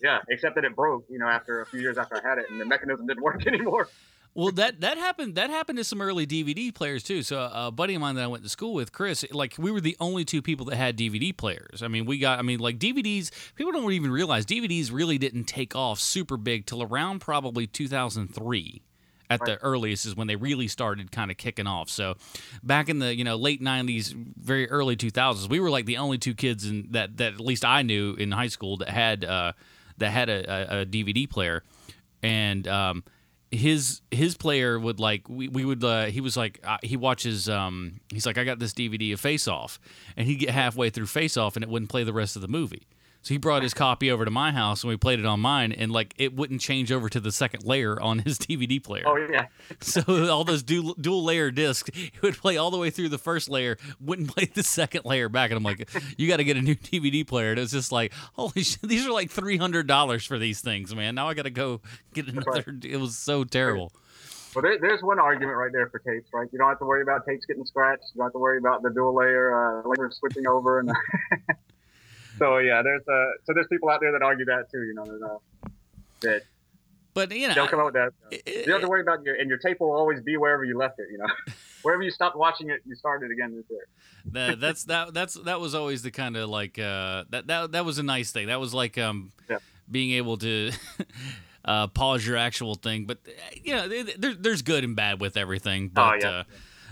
yeah, except that it broke. You know, after a few years after I had it, and the mechanism didn't work anymore. Well, that that happened. That happened to some early DVD players too. So a buddy of mine that I went to school with, Chris, like we were the only two people that had DVD players. I mean, we got. I mean, like DVDs. People don't even realize DVDs really didn't take off super big till around probably 2003. At the earliest is when they really started kind of kicking off. So, back in the you know late '90s, very early 2000s, we were like the only two kids in that that at least I knew in high school that had uh, that had a, a, a DVD player, and um, his his player would like we, we would uh, he was like uh, he watches um he's like I got this DVD of Face Off and he'd get halfway through Face Off and it wouldn't play the rest of the movie. So he brought his copy over to my house and we played it on mine and like it wouldn't change over to the second layer on his DVD player. Oh yeah, So all those dual, dual layer discs, it would play all the way through the first layer, wouldn't play the second layer back. And I'm like, you got to get a new DVD player. And it was just like, holy shit, these are like three hundred dollars for these things, man. Now I got to go get another. It was so terrible. well, there, there's one argument right there for tapes, right? You don't have to worry about tapes getting scratched. You don't have to worry about the dual layer uh, layer switching over, and so yeah, there's uh, so there's people out there that argue that too. You know, that, uh, that But you know, they'll come up with that. I- You don't have to worry about your and your tape will always be wherever you left it. You know, wherever you stopped watching it, you started again. It's there. that, that's that that's that was always the kind of like uh, that that that was a nice thing. That was like um, Yeah. being able to. Uh, pause your actual thing, but you know, there, there- there's good and bad with everything. But Oh, yeah.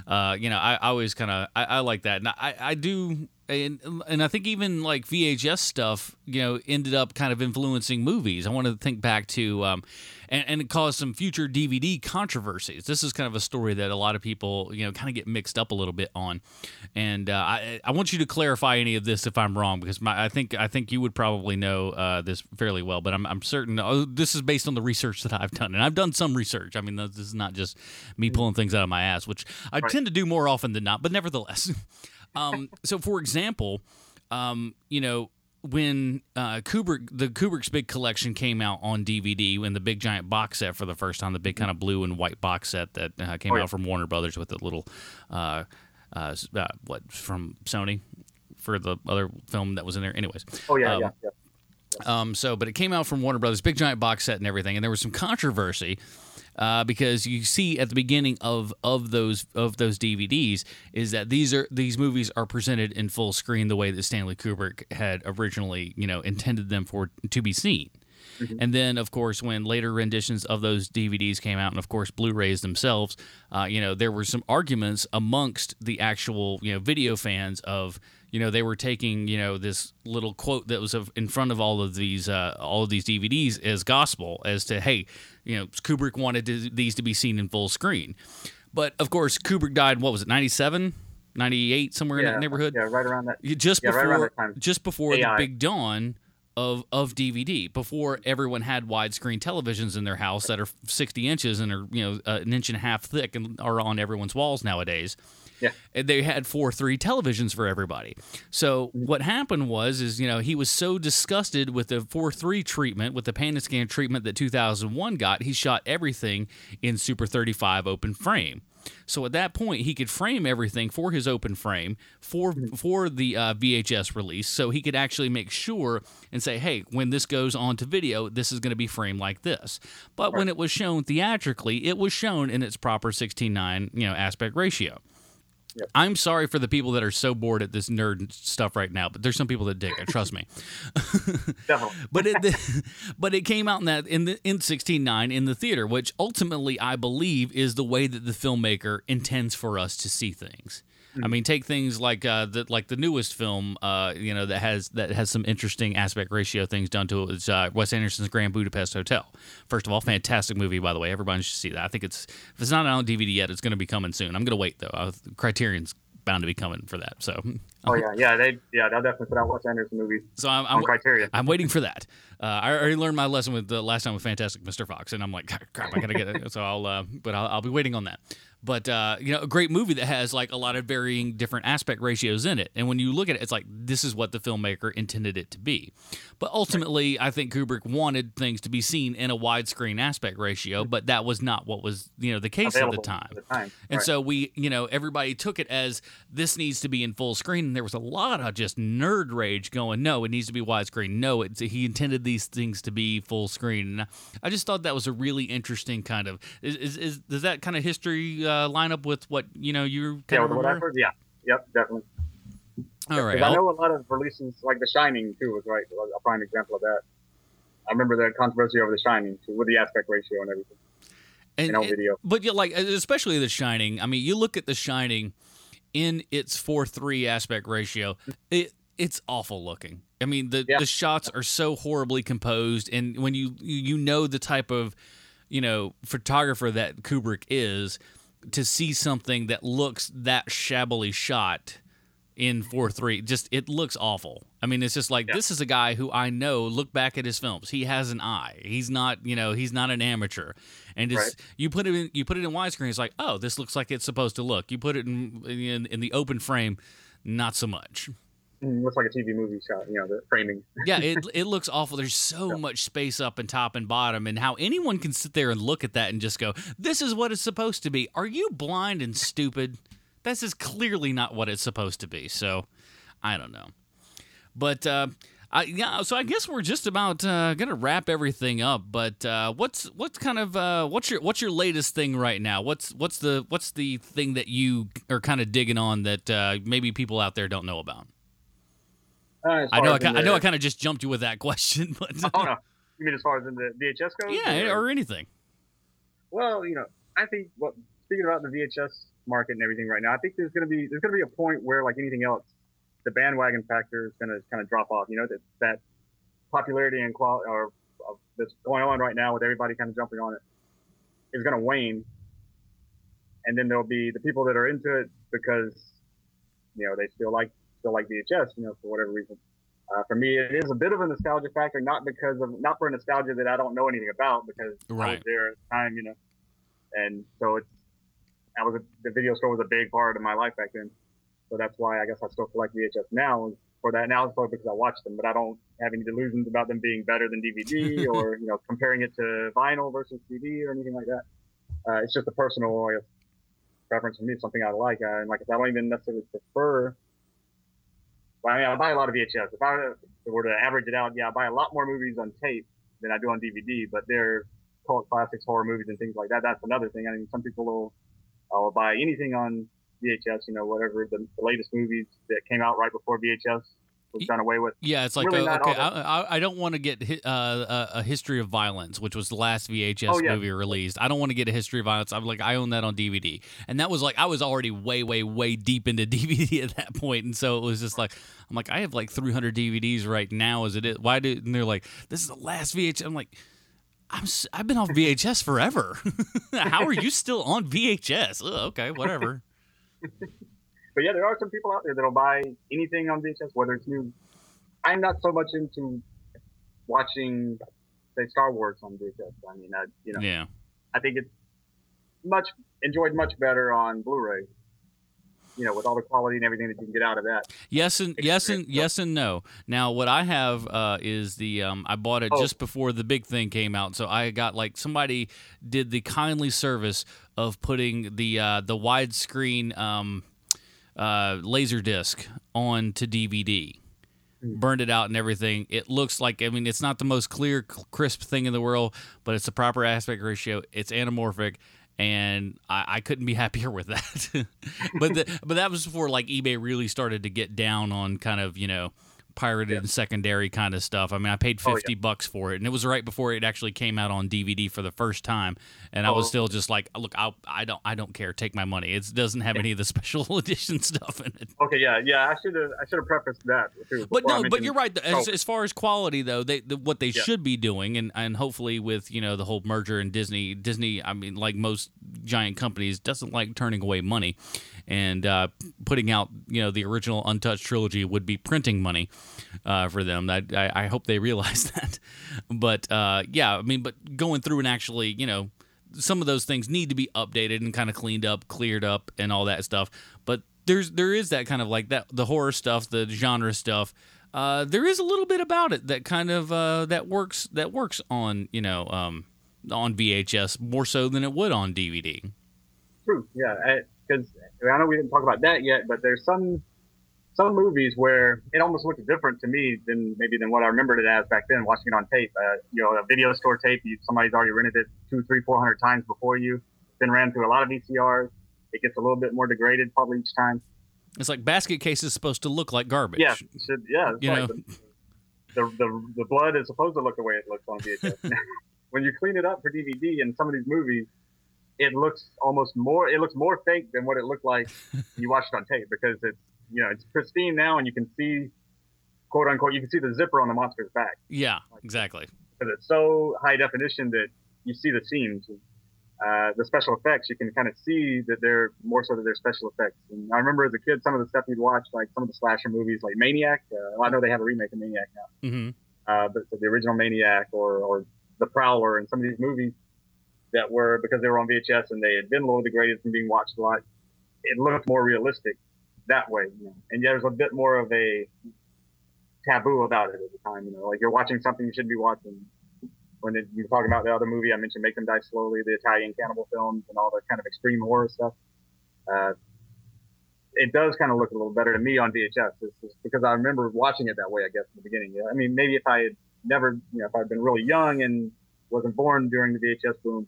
uh, uh, you know, I, I always kind of I, I like that, and I, I do, and, and I think even like VHS stuff, you know, ended up kind of influencing movies. I want to think back to, um, and, and it caused some future DVD controversies. This is kind of a story that a lot of people, you know, kind of get mixed up a little bit on, and uh, I I want you to clarify any of this if I'm wrong because my I think I think you would probably know uh, this fairly well, but I'm I'm certain oh, this is based on the research that I've done, and I've done some research. I mean, this is not just me pulling things out of my ass, which I Right. tend to do more often than not, but nevertheless. um, so, for example, um, you know, when uh, Kubrick, the Kubrick's big collection came out on DVD, when the big giant box set for the first time, the big kind of blue and white box set that uh, came Oh, yeah. out from Warner Brothers with the little, uh, uh, uh, what from Sony for the other film that was in there. Anyways, Oh yeah, Um, yeah, yeah. um, so, but it came out from Warner Brothers, big giant box set and everything, and there was some controversy uh, because you see at the beginning of of those of those DVDs is that these are these movies are presented in full screen the way that Stanley Kubrick had originally you know intended them for to be seen. And then, of course, when later renditions of those DVDs came out, and of course Blu-rays themselves, uh, you know, there were some arguments amongst the actual, you know, video fans of, you know, they were taking, you know, this little quote that was in front of all of these, uh, all of these DVDs as gospel, as to, hey, you know, Kubrick wanted to, these to be seen in full screen, but of course Kubrick died. What was it, 97, 98, somewhere in that neighborhood? Yeah, right around that. just Yeah, right before that time. just before the big dawn of of DVD, before everyone had widescreen televisions in their house that are 60 inches and are you know uh, an inch and a half thick and are on everyone's walls nowadays. Yeah. And they had four three televisions for everybody. So Mm-hmm. what happened was is you know he was so disgusted with the four three treatment with the Panascan treatment that 2001 got, he shot everything in Super 35 open frame. So at that point, he could frame everything for his open frame for for the uh, VHS release, so he could actually make sure and say, "Hey, when this goes on to video, this is going to be framed like this." But when it was shown theatrically, it was shown in its proper 16:9, you know, aspect ratio. Yep. I'm sorry for the people that are so bored at this nerd stuff right now, but there's some people that dig it. Trust me. But it but it came out in that in the in 16.9 in the theater which ultimately i believe is the way that the filmmaker intends for us to see things I mean, take things like uh, the like the newest film, uh, you know, that has that has some interesting aspect ratio things done to it. It's uh, Wes Anderson's Grand Budapest Hotel. First of all, fantastic movie, by the way. Everybody should see that. I think it's if it's not on DVD yet, it's going to be coming soon. I'm going to wait though. Criterion's bound to be coming for that. So, Oh yeah, yeah. They yeah they'll definitely put out Wes Anderson movies so I'm, I'm Criterion. I'm waiting for that. Uh, I already learned my lesson with the last time with Fantastic Mr. Fox, and I'm like, crap, I gotta get it. So I'll, uh, but I'll, I'll be waiting on that. But uh, you know, a great movie that has like a lot of varying different aspect ratios in it, and when you look at it, it's like this is what the filmmaker intended it to be. But ultimately, I think Kubrick wanted things to be seen in a widescreen aspect ratio, but that was not what was you know the case Available at the time. At the time. And Right. so we, you know, everybody took it as this needs to be in full screen, and there was a lot of just nerd rage going, no, it needs to be widescreen. No, it's, he intended these things to be full screen. And I just thought that was a really interesting kind of. Is, is, is does that kind of history uh, line up with what you know you yeah, of with what I've remember? yeah, yep, definitely. All right, I know a lot of releases, like The Shining too, was right. a prime example of that. I remember the controversy over The Shining too, with the aspect ratio and everything. and, and- video. But you like, especially The Shining. I mean, you look at The Shining in its four three aspect ratio. It it's awful looking. I mean, the Yeah. the shots are so horribly composed, and when you you know the type of you know photographer that Kubrick is, to see something that looks that shabbily shot in 4-3 just it looks awful i mean it's just like Yeah. this is a guy who i know look back at his films he has an eye he's not you know he's not an amateur and it's Right. you put it in you put it in widescreen it's like oh this looks like it's supposed to look you put it in in, in the open frame not so much Mm, looks like a TV movie shot, you know, the framing. yeah it, it looks awful there's so Yeah. much space up and top and bottom and how anyone can sit there and look at that and just go this is what it's supposed to be are you blind and stupid this is clearly not what it's supposed to be so i don't know but uh Yeah, so I guess we're just about uh, gonna wrap everything up. But uh, what's what's kind of uh, what's your what's your latest thing right now? What's what's the what's the thing that you are kind of digging on that uh, maybe people out there don't know about? Uh, I know I, I know I kind of just jumped you with that question, but Oh no, you mean as far as in the VHS goes? yeah, or anything. Well, you know, I think what speaking about the VHS market and everything right now, I think there's gonna be there's gonna be a point where like anything else, the bandwagon factor is gonna kind of drop off. You know that that popularity and quality or of that's going on right now with everybody kind of jumping on it is gonna wane, and then there'll be the people that are into it because you know they still like still like VHS, you know, for whatever reason. Uh, for me, it is a bit of a nostalgia factor, not because of not for nostalgia that I don't know anything about, because I Right. was there at the time, you know, and so it's that was a, the video store was a big part of my life back then. So that's why I guess I still collect VHS now. For that. Now it's probably because I watch them, but I don't have any delusions about them being better than DVD or you know comparing it to vinyl versus CD or anything like that. Uh, it's just a personal guess, preference for me. It's something I like, uh, and like I said, I don't even necessarily prefer. Well, I mean, I buy a lot of VHS. If I were to average it out, yeah, I buy a lot more movies on tape than I do on DVD. But they're cult classics, horror movies, and things like that. That's another thing. I mean, some people will, will buy anything on VHS, you know, whatever the, the latest movies that came out right before VHS was done away with. Yeah, it's like Really not okay, I, I, don't want to get uh, a, a history of violence, which was the last VHS Oh, yeah. movie released. I don't want to get a history of violence. I'm like, I own that on DVD, and that was like I was already way, way, way deep into DVD at that point, and so it was just like I'm like I have like 300 DVDs right now as it is. Why do? And they're like, this is the last VHS. I'm like. I'm I've been on VHS forever. How are you still on VHS? Ugh, okay, whatever. But yeah, there are some people out there that'll buy anything on VHS, whether it's new. I'm not so much into watching, say, Star Wars on VHS. I mean, I, you know, Yeah. I think it's much enjoyed much better on Blu-ray. You know, with all the quality and everything that you can get out of that. Yes and yes and yes and no. Now what I have uh, is the um, I bought it Oh. just before the big thing came out, so I got like somebody did the kindly service of putting the uh, the widescreen um, uh, laser disc on to DVD. Burned it out and everything. It looks like I mean it's not the most clear, crisp thing in the world, but it's the proper aspect ratio. It's anamorphic, and I, I couldn't be happier with that. but the, but that was before like eBay really started to get down on kind of you know pirated and secondary kind of stuff. I mean, I paid Oh, yeah. fifty bucks for it, and it was right before it actually came out on DVD for the first time. And I was Oh. still just like, look, I, I don't I don't care. Take my money. It doesn't have any of the special edition stuff in it. Okay, yeah, yeah. I should have I should have prefaced that too. But no, but you're right. As, Oh. as far as quality, though, they the, what they Yeah. should be doing, and, and hopefully with you know the whole merger and Disney, Disney, I mean, like most giant companies, doesn't like turning away money, and uh, putting out you know the original untouched trilogy would be printing money uh, for them. That I, I hope they realize that. But uh, yeah, I mean, but going through and actually, you know. Some of those things need to be updated and kind of cleaned up, cleared up, and all that stuff. But there's there is that kind of like that the horror stuff, the genre stuff. Uh, there is a little bit about it that kind of uh, that works that works on you know um, on VHS more so than it would on DVD. True. Yeah, because I, know we didn't talk about that yet, but there's some some movies where it almost looks different to me than maybe than what I remembered it as back then, watching it on tape. Uh, you know, a video store tape, you, somebody's already rented it two, three, four hundred times before you. Been ran through a lot of VCRs. It gets a little bit more degraded probably each time. It's like basket case is supposed to look like garbage. Yeah, should, yeah. It's You right. know. The, the, the the blood is supposed to look the way it looks on VHS. when you clean it up for DVD in some of these movies, it looks almost more it looks more fake than what it looked like you watched it on tape because it's you know it's pristine now and you can see quote unquote you can see the zipper on the monster's back Yeah, exactly. because it's so high definition that you see the seams. Uh, the special effects, you can kind of see that they're more so that they're special effects. And I remember as a kid, some of the stuff you'd watch, like some of the slasher movies, like Maniac. Uh, well, I know they have a remake of Maniac now hmm uh, but the original Maniac or, or The Prowler and some of these movies that were because they were on VHS and they had been little degraded from being watched a lot. It looked more realistic that way, you know. and yeah, there's a bit more of a taboo about it at the time. You know, like you're watching something you shouldn't be watching. When it, you're talking about the other movie I mentioned, Make Them Die Slowly, the Italian cannibal films, and all the kind of extreme horror stuff. Uh, it does kind of look a little better to me on VHS. It's because I remember watching it that way, I guess, in the beginning. I mean, maybe if I had never, you know, if I'd been really young and wasn't born during the VHS boom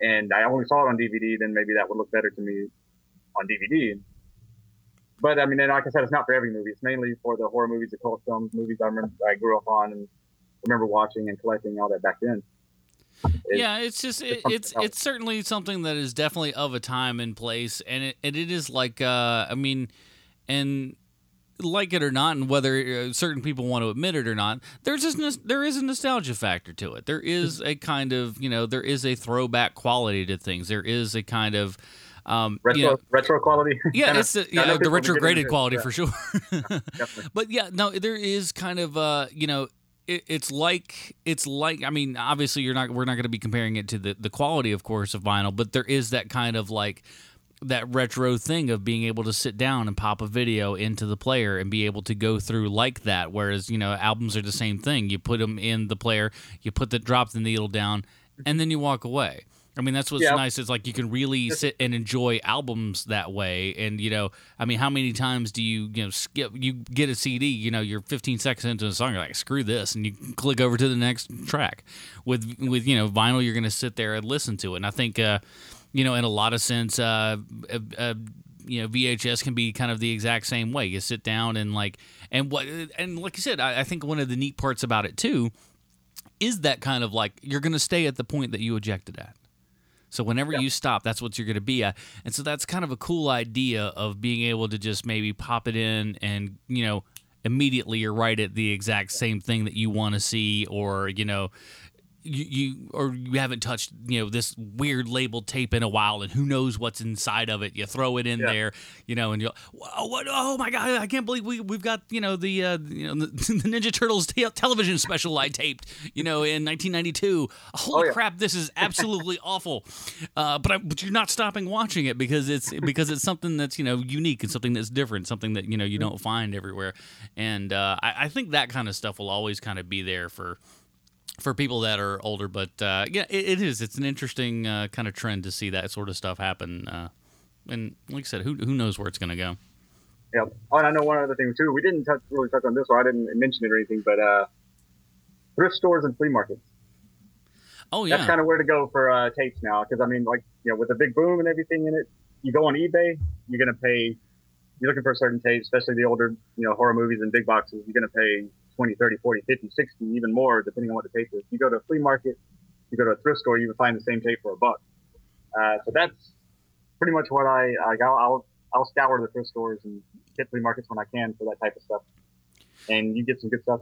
and I only saw it on DVD, then maybe that would look better to me on DVD. But I mean, and like I said, it's not for every movie. It's mainly for the horror movies, the cult films, movies I remember I grew up on and remember watching and collecting all that back then. Yeah, it's just it, it's else. it's certainly something that is definitely of a time and place, and it and it is like uh, I mean, and like it or not, and whether uh, certain people want to admit it or not, there's just there is a nostalgia factor to it. There is a kind of you know there is a throwback quality to things. There is a kind of um, retro you know, retro quality. yeah, Kinda- it's the, I know yeah, the retrograded quality yeah, for sure. but yeah, no, there is kind of uh, you know, it, it's like it's like I mean, obviously you're not we're not going to be comparing it to the the quality, of course, of vinyl, but there is that kind of like that retro thing of being able to sit down and pop a video into the player and be able to go through like that. Whereas you know albums are the same thing. You put them in the player, you put the drop the needle down, and then you walk away. I mean, that's what's Yeah. nice. Is like you can really sit and enjoy albums that way. And you know, I mean, how many times do you you know skip? You get a CD, you know, you're 15 seconds into a song, you're like, screw this, and you click over to the next track. With with you know vinyl, you're going to sit there and listen to it. And I think, uh, you know, in a lot of sense, uh, uh, uh, you know, VHS can be kind of the exact same way. You sit down and like, and what, and like you said, I, I think one of the neat parts about it too is that kind of like you're going to stay at the point that you ejected at. So whenever you stop, that's what you're going to be at. And so that's kind of a cool idea of being able to just maybe pop it in and, you know, immediately you're right at the exact same thing that you want to see or, you know, you, you or you haven't touched you know this weird labeled tape in a while and who knows what's inside of it you throw it in Yeah. there you know and you're oh, what oh my god i can't believe we, we've got you know the uh, you know the, the ninja turtles te- television special i taped you know in 1992 holy Oh, yeah. crap this is absolutely awful uh, but I, but you're not stopping watching it because it's because it's something that's you know unique and something that's different something that you know you Mm-hmm. don't find everywhere and uh, I, I think that kind of stuff will always kind of be there for for people that are older. But uh, yeah, it, it is. It's an interesting uh, kind of trend to see that sort of stuff happen. Uh, and like I said, who who knows where it's going to go? Yeah. Oh, and I know one other thing too. We didn't touch really touch on this, or I didn't mention it or anything, but uh, thrift stores and flea markets. Oh yeah, That's kind of where to go for uh, tapes now, because I mean, like you know, with the big boom and everything in it, you go on eBay, you're gonna pay. You're looking for a certain tape, especially the older, you know, horror movies and big boxes. You're gonna pay 20, 30, 40, 50, 60, even more, depending on what the tape is. You go to a flea market, you go to a thrift store, you can find the same tape for a buck. Uh, so that's pretty much what I, I I'll, I'll I'll scour the thrift stores and hit flea markets when I can for that type of stuff. And you get some good stuff.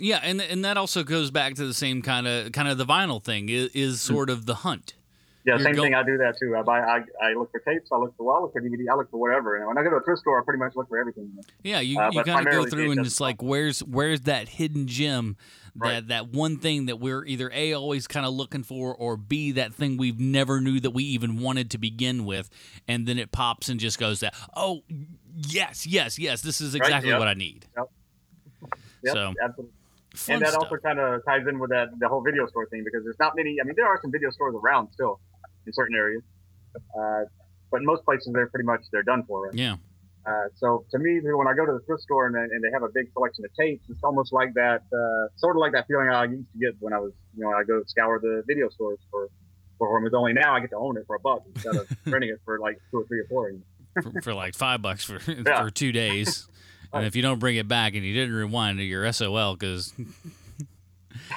yeah, and and that also goes back to the same kind of kind of the vinyl thing is, is sort of the hunt. Yeah, You're same go- thing. I do that too. I buy, I, I look for tapes. I look for, well, I look for DVD. I look for whatever. And when I go to a thrift store, I pretty much look for everything. Yeah, you, Uh, you kind of go through and it's like where's where's that hidden gem that Right. that one thing that we're either a always kind of looking for or b that thing we've never knew that we even wanted to begin with and then it pops and just goes that oh yes yes yes this is exactly yep. what I need. Yep, So, absolutely. Fun and that stuff. also kind of ties in with that the whole video store thing because there's not many. I mean, there are some video stores around still in certain areas, uh, but in most places they're pretty much they're done for. Right? yeah. Uh, so to me, when I go to the thrift store and, they- and they have a big selection of tapes, it's almost like that, uh, sort of like that feeling I used to get when I was, you know, I go scour the video stores for for horror movies. Only now I get to own it for a buck instead of renting it for like two or three or four. for, for like five bucks for Yeah. for two days. And if you don't bring it back and you didn't rewind to your SOL because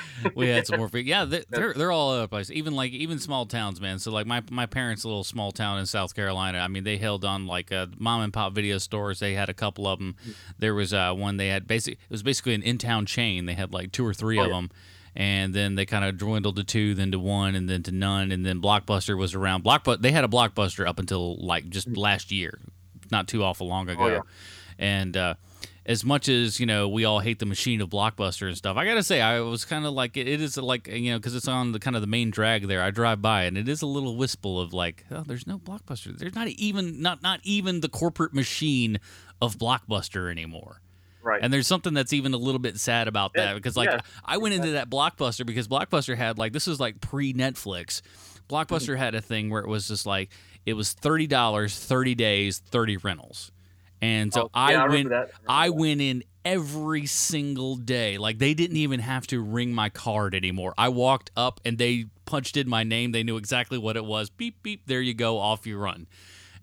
we had some more. Free, yeah, they're, they're they're all over the place. Even like even small towns, man. So like my my parents' little small town in South Carolina. I mean, they held on like uh, mom and pop video stores. They had a couple of them. There was uh, one they had basic. It was basically an in town chain. They had like two or three Oh, of yeah. them. And then they kind of dwindled to two, then to one, and then to none. And then Blockbuster was around. Blockbuster they had a Blockbuster up until like just last year, not too awful long ago. Mm. Oh, yeah. And uh, as much as you know, we all hate the machine of Blockbuster and stuff. I gotta say, I was kind of like it is like you know because it's on the kind of the main drag there. I drive by and it is a little wistful of like, oh, there's no Blockbuster. There's not even not not even the corporate machine of Blockbuster anymore. Right. And there's something that's even a little bit sad about that Yeah, because like yeah. I went into that Blockbuster because Blockbuster had like this is like pre Netflix. Blockbuster had a thing where it was just like it was thirty dollars, thirty days, thirty rentals. And so Oh, I, yeah, I went that. I went in every single day. Like they didn't even have to ring my card anymore. I walked up and they punched in my name. They knew exactly what it was. Beep beep. There you go. Off you run.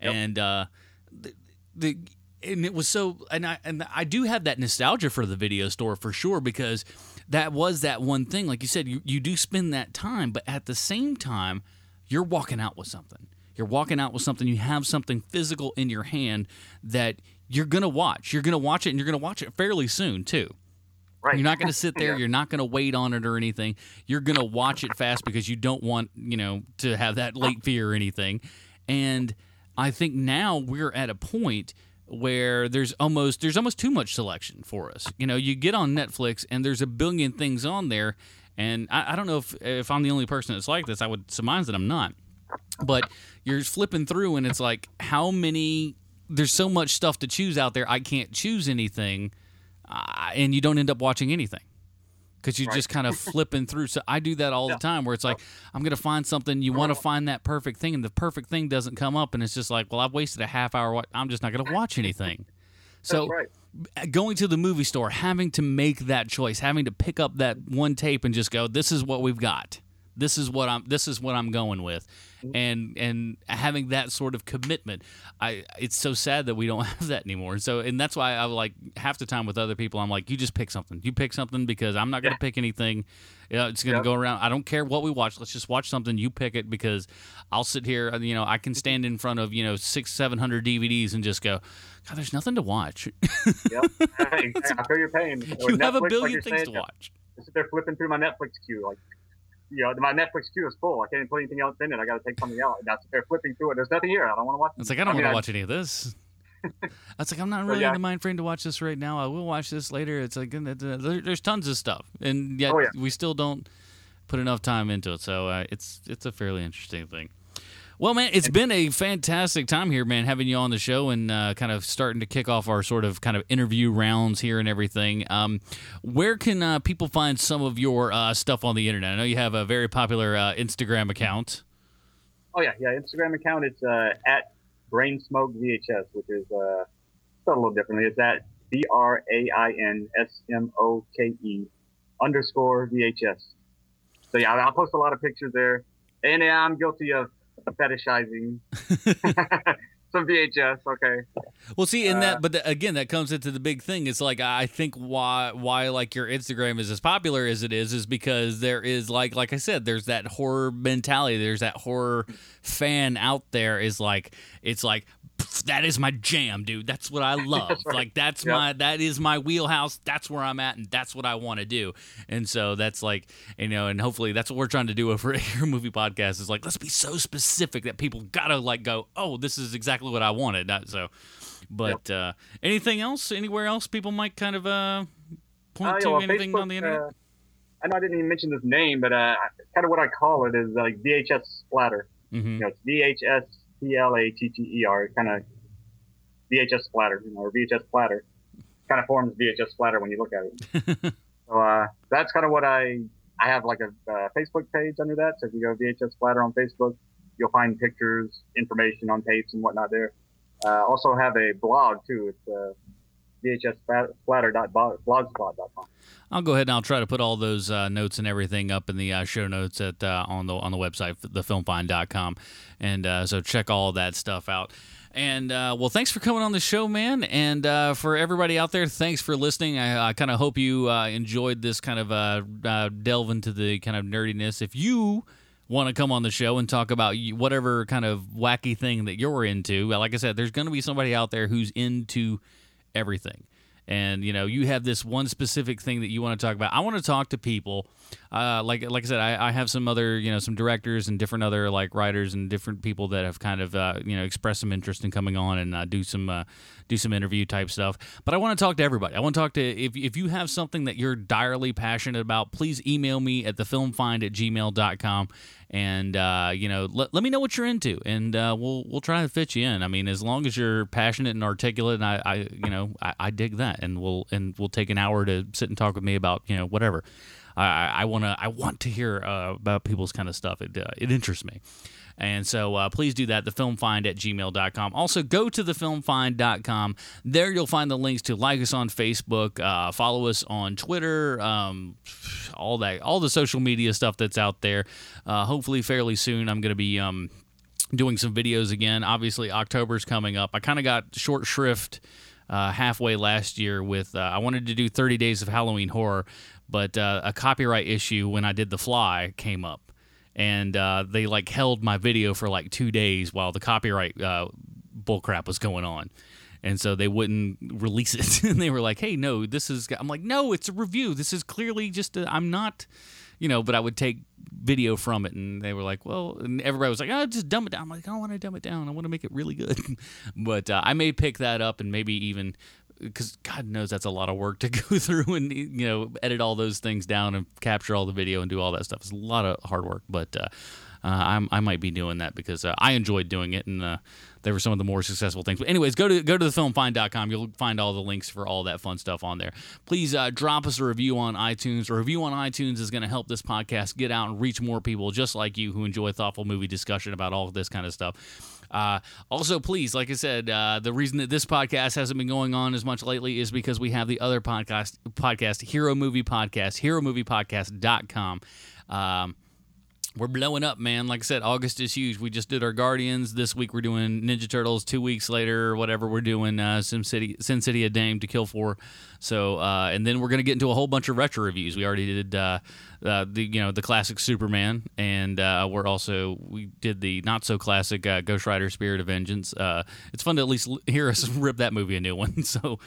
And uh, the, the and it was so and I and I do have that nostalgia for the video store for sure because that was that one thing. Like you said, you, you do spend that time, but at the same time, you're walking out with something. You're walking out with something. You have something physical in your hand that you're gonna watch. You're gonna watch it, and you're gonna watch it fairly soon too. Right. You're not going to sit there. Yeah. You're not going to wait on it or anything. You're going to watch it fast because you don't want, you know, to have that late fear or anything. And I think now we're at a point where there's almost there's almost too much selection for us. You know, you get on Netflix and there's a billion things on there, and I, I don't know if if I'm the only person that's like this. I would surmise that I'm not. but you're flipping through and it's like how many there's so much stuff to choose out there i can't choose anything uh, and you don't end up watching anything because you're Right. just kind of flipping through so i do that all Yeah. the time where it's like i'm gonna find something you want to find that perfect thing and the perfect thing doesn't come up and it's just like well i've wasted a half hour i'm just not gonna watch anything so right. going to the movie store, having to make that choice, having to pick up that one tape and just go, "This is what we've got. This is what I'm. This is what I'm going with," Mm-hmm. and and having that sort of commitment, I it's so sad that we don't have that anymore. So and that's why I like half the time with other people, I'm like, "You just pick something. You pick something because I'm not going to Yeah. pick anything. You know, it's going to Yep. go around. I don't care what we watch. Let's just watch something. You pick it because I'll sit here. and, You know, I can mm-hmm. stand in front of you know six, seven hundred DVDs and just go, God, there's nothing to watch. Yep. I feel your pain. Or you have a Netflix, like billion things saying, to watch. There flipping through my Netflix queue, like, you know, my Netflix queue is full. I can't even put anything else in it. I got to take something out. And sit there flipping through it. There's nothing here. I don't want to watch. It's like I don't want to watch any of this. It's like I'm not really yeah. in the mind frame to watch this right now. I will watch this later. It's like there's tons of stuff, and yet Oh, yeah. we still don't put enough time into it. So uh, it's it's a fairly interesting thing. Well, man, it's been a fantastic time here, man, having you on the show and uh, kind of starting to kick off our sort of kind of interview rounds here and everything. Um, where can uh, people find some of your uh, stuff on the internet? I know you have a very popular uh, Instagram account. Oh yeah, yeah. Instagram account. It's uh, at Brain Smoke VHS, which is uh, spelled a little differently. It's at B R A I N S M O K E underscore VHS. So yeah, I'll post a lot of pictures there, and yeah, I'm guilty of fetishizing some VHS. Okay. Well, see, in Uh, that, but the, again, that comes into the big thing. It's like I think why why like your Instagram is as popular as it is is because there is like like I said, there's that horror mentality. There's that horror fan out there. Is like it's like "Pff, that is my jam, dude. That's what I love. That's right. Like that's Yep. my that is my wheelhouse. That's where I'm at, and that's what I want to do. And so that's like you know, and hopefully that's what we're trying to do over at your movie podcast. Is like let's be so specific that people gotta like go, oh, this is exactly what I wanted. Not so. But uh, anything else? Anywhere else people might kind of uh, point Uh, yeah, to well, anything on the internet? uh, I know I didn't even mention this name, but uh, kind of what I call it is like VHS splatter. hmm You know, it's VHS P L A T T E R. Kind of VHS splatter, you know, or VHS splatter. Kind of forms VHS splatter when you look at it. so uh, that's kind of what I I have like a uh, Facebook page under that. So if you go VHS splatter on Facebook, you'll find pictures, information on tapes and whatnot there. Uh, also have a blog too. It's I'll go ahead and I'll try to put all those uh, notes and everything up in the uh, show notes at uh, on the on the website thefilmfind.com, and uh, so check all that stuff out. And uh, well, thanks for coming on the show, man. And uh, for everybody out there, thanks for listening. I, I kind of hope you enjoyed this kind of delve into the kind of nerdiness. If you want to come on the show and talk about whatever kind of wacky thing that you're into, like I said, there's going to be somebody out there who's into everything. And you know, you have this one specific thing that you want to talk about. I want to talk to people, uh, like like I said, I, I have some other you know some directors and different other like writers and different people that have kind of uh, you know expressed some interest in coming on and uh, do some uh, do some interview type stuff. But I want to talk to everybody. I want to talk to if if you have something that you're direly passionate about, please email me at thefilmfind at gmail.com and uh, you know let, let me know what you're into and uh, we'll we'll try to fit you in i mean as long as you're passionate and articulate and i, I you know I, I dig that and we'll and we'll take an hour to sit and talk with me about you know whatever i i want to i want to hear uh, about people's kind of stuff it uh, it interests me and so uh, please do that, thefilmfind at gmail.com. Also, go to thefilmfind.com. There you'll find the links to like us on Facebook, uh, follow us on Twitter, um, all that, all the social media stuff that's out there. Uh, hopefully, fairly soon, I'm going to be um, doing some videos again. Obviously, October's coming up. I kind of got short shrift uh, halfway last year with uh, I wanted to do 30 days of Halloween horror, but uh, a copyright issue when I did The Fly came up and uh, they like held my video for like two days while the copyright uh, bullcrap was going on. And so they wouldn't release it. and they were like, hey, no, this is. I'm like, no, it's a review. This is clearly just, I'm not, you know, but I would take video from it. And they were like, well, and everybody was like, oh, just dumb it down. I'm like, I don't want to dumb it down. I want to make it really good. but uh, I may pick that up and maybe even because God knows that's a lot of work to go through and you know edit all those things down and capture all the video and do all that stuff. It's a lot of hard work, but uh, uh, i might be doing that because uh, I enjoyed doing it and uh, they were some of the more successful things. But anyways, go to go to thefilmfind.com. You'll find all the links for all that fun stuff on there. Please uh, drop us a review on iTunes. A review on iTunes is going to help this podcast get out and reach more people just like you who enjoy thoughtful movie discussion about all this kind of stuff. Uh, also, please, like I said, uh, the reason that this podcast hasn't been going on as much lately is because we have the other podcast, podcast Hero Movie Podcast, HeroMoviePodcast.com. Um, we're blowing up, man. Like I said, August is huge. We just did our Guardians. This week we're doing Ninja Turtles. Two weeks later, or whatever, we're doing uh, Sim City, Sin City, a Dame to Kill for. So, uh, and then we're gonna get into a whole bunch of retro reviews. We already did uh, uh, the you know the classic Superman, and uh, we're also we did the not so classic uh, Ghost Rider: Spirit of Vengeance. Uh, it's fun to at least hear us rip that movie a new one. So,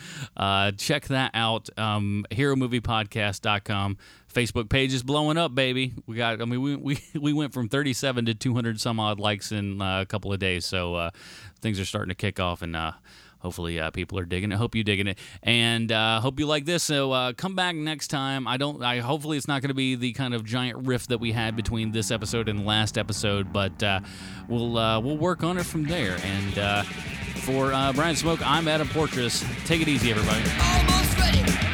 check that out. Um, HeroMoviePodcast.com. Facebook page is blowing up, baby. We got, I mean, we we, we went from 37 to 200 some odd likes in uh, a couple of days. So uh, things are starting to kick off, and uh, hopefully uh, people are digging it. Hope you digging it, and uh, hope you like this. So uh, come back next time. I don't. I hopefully it's not going to be the kind of giant rift that we had between this episode and the last episode, but we'll we'll work on it from there. And for Brian Smoak, I'm Adam Portress. Take it easy, everybody.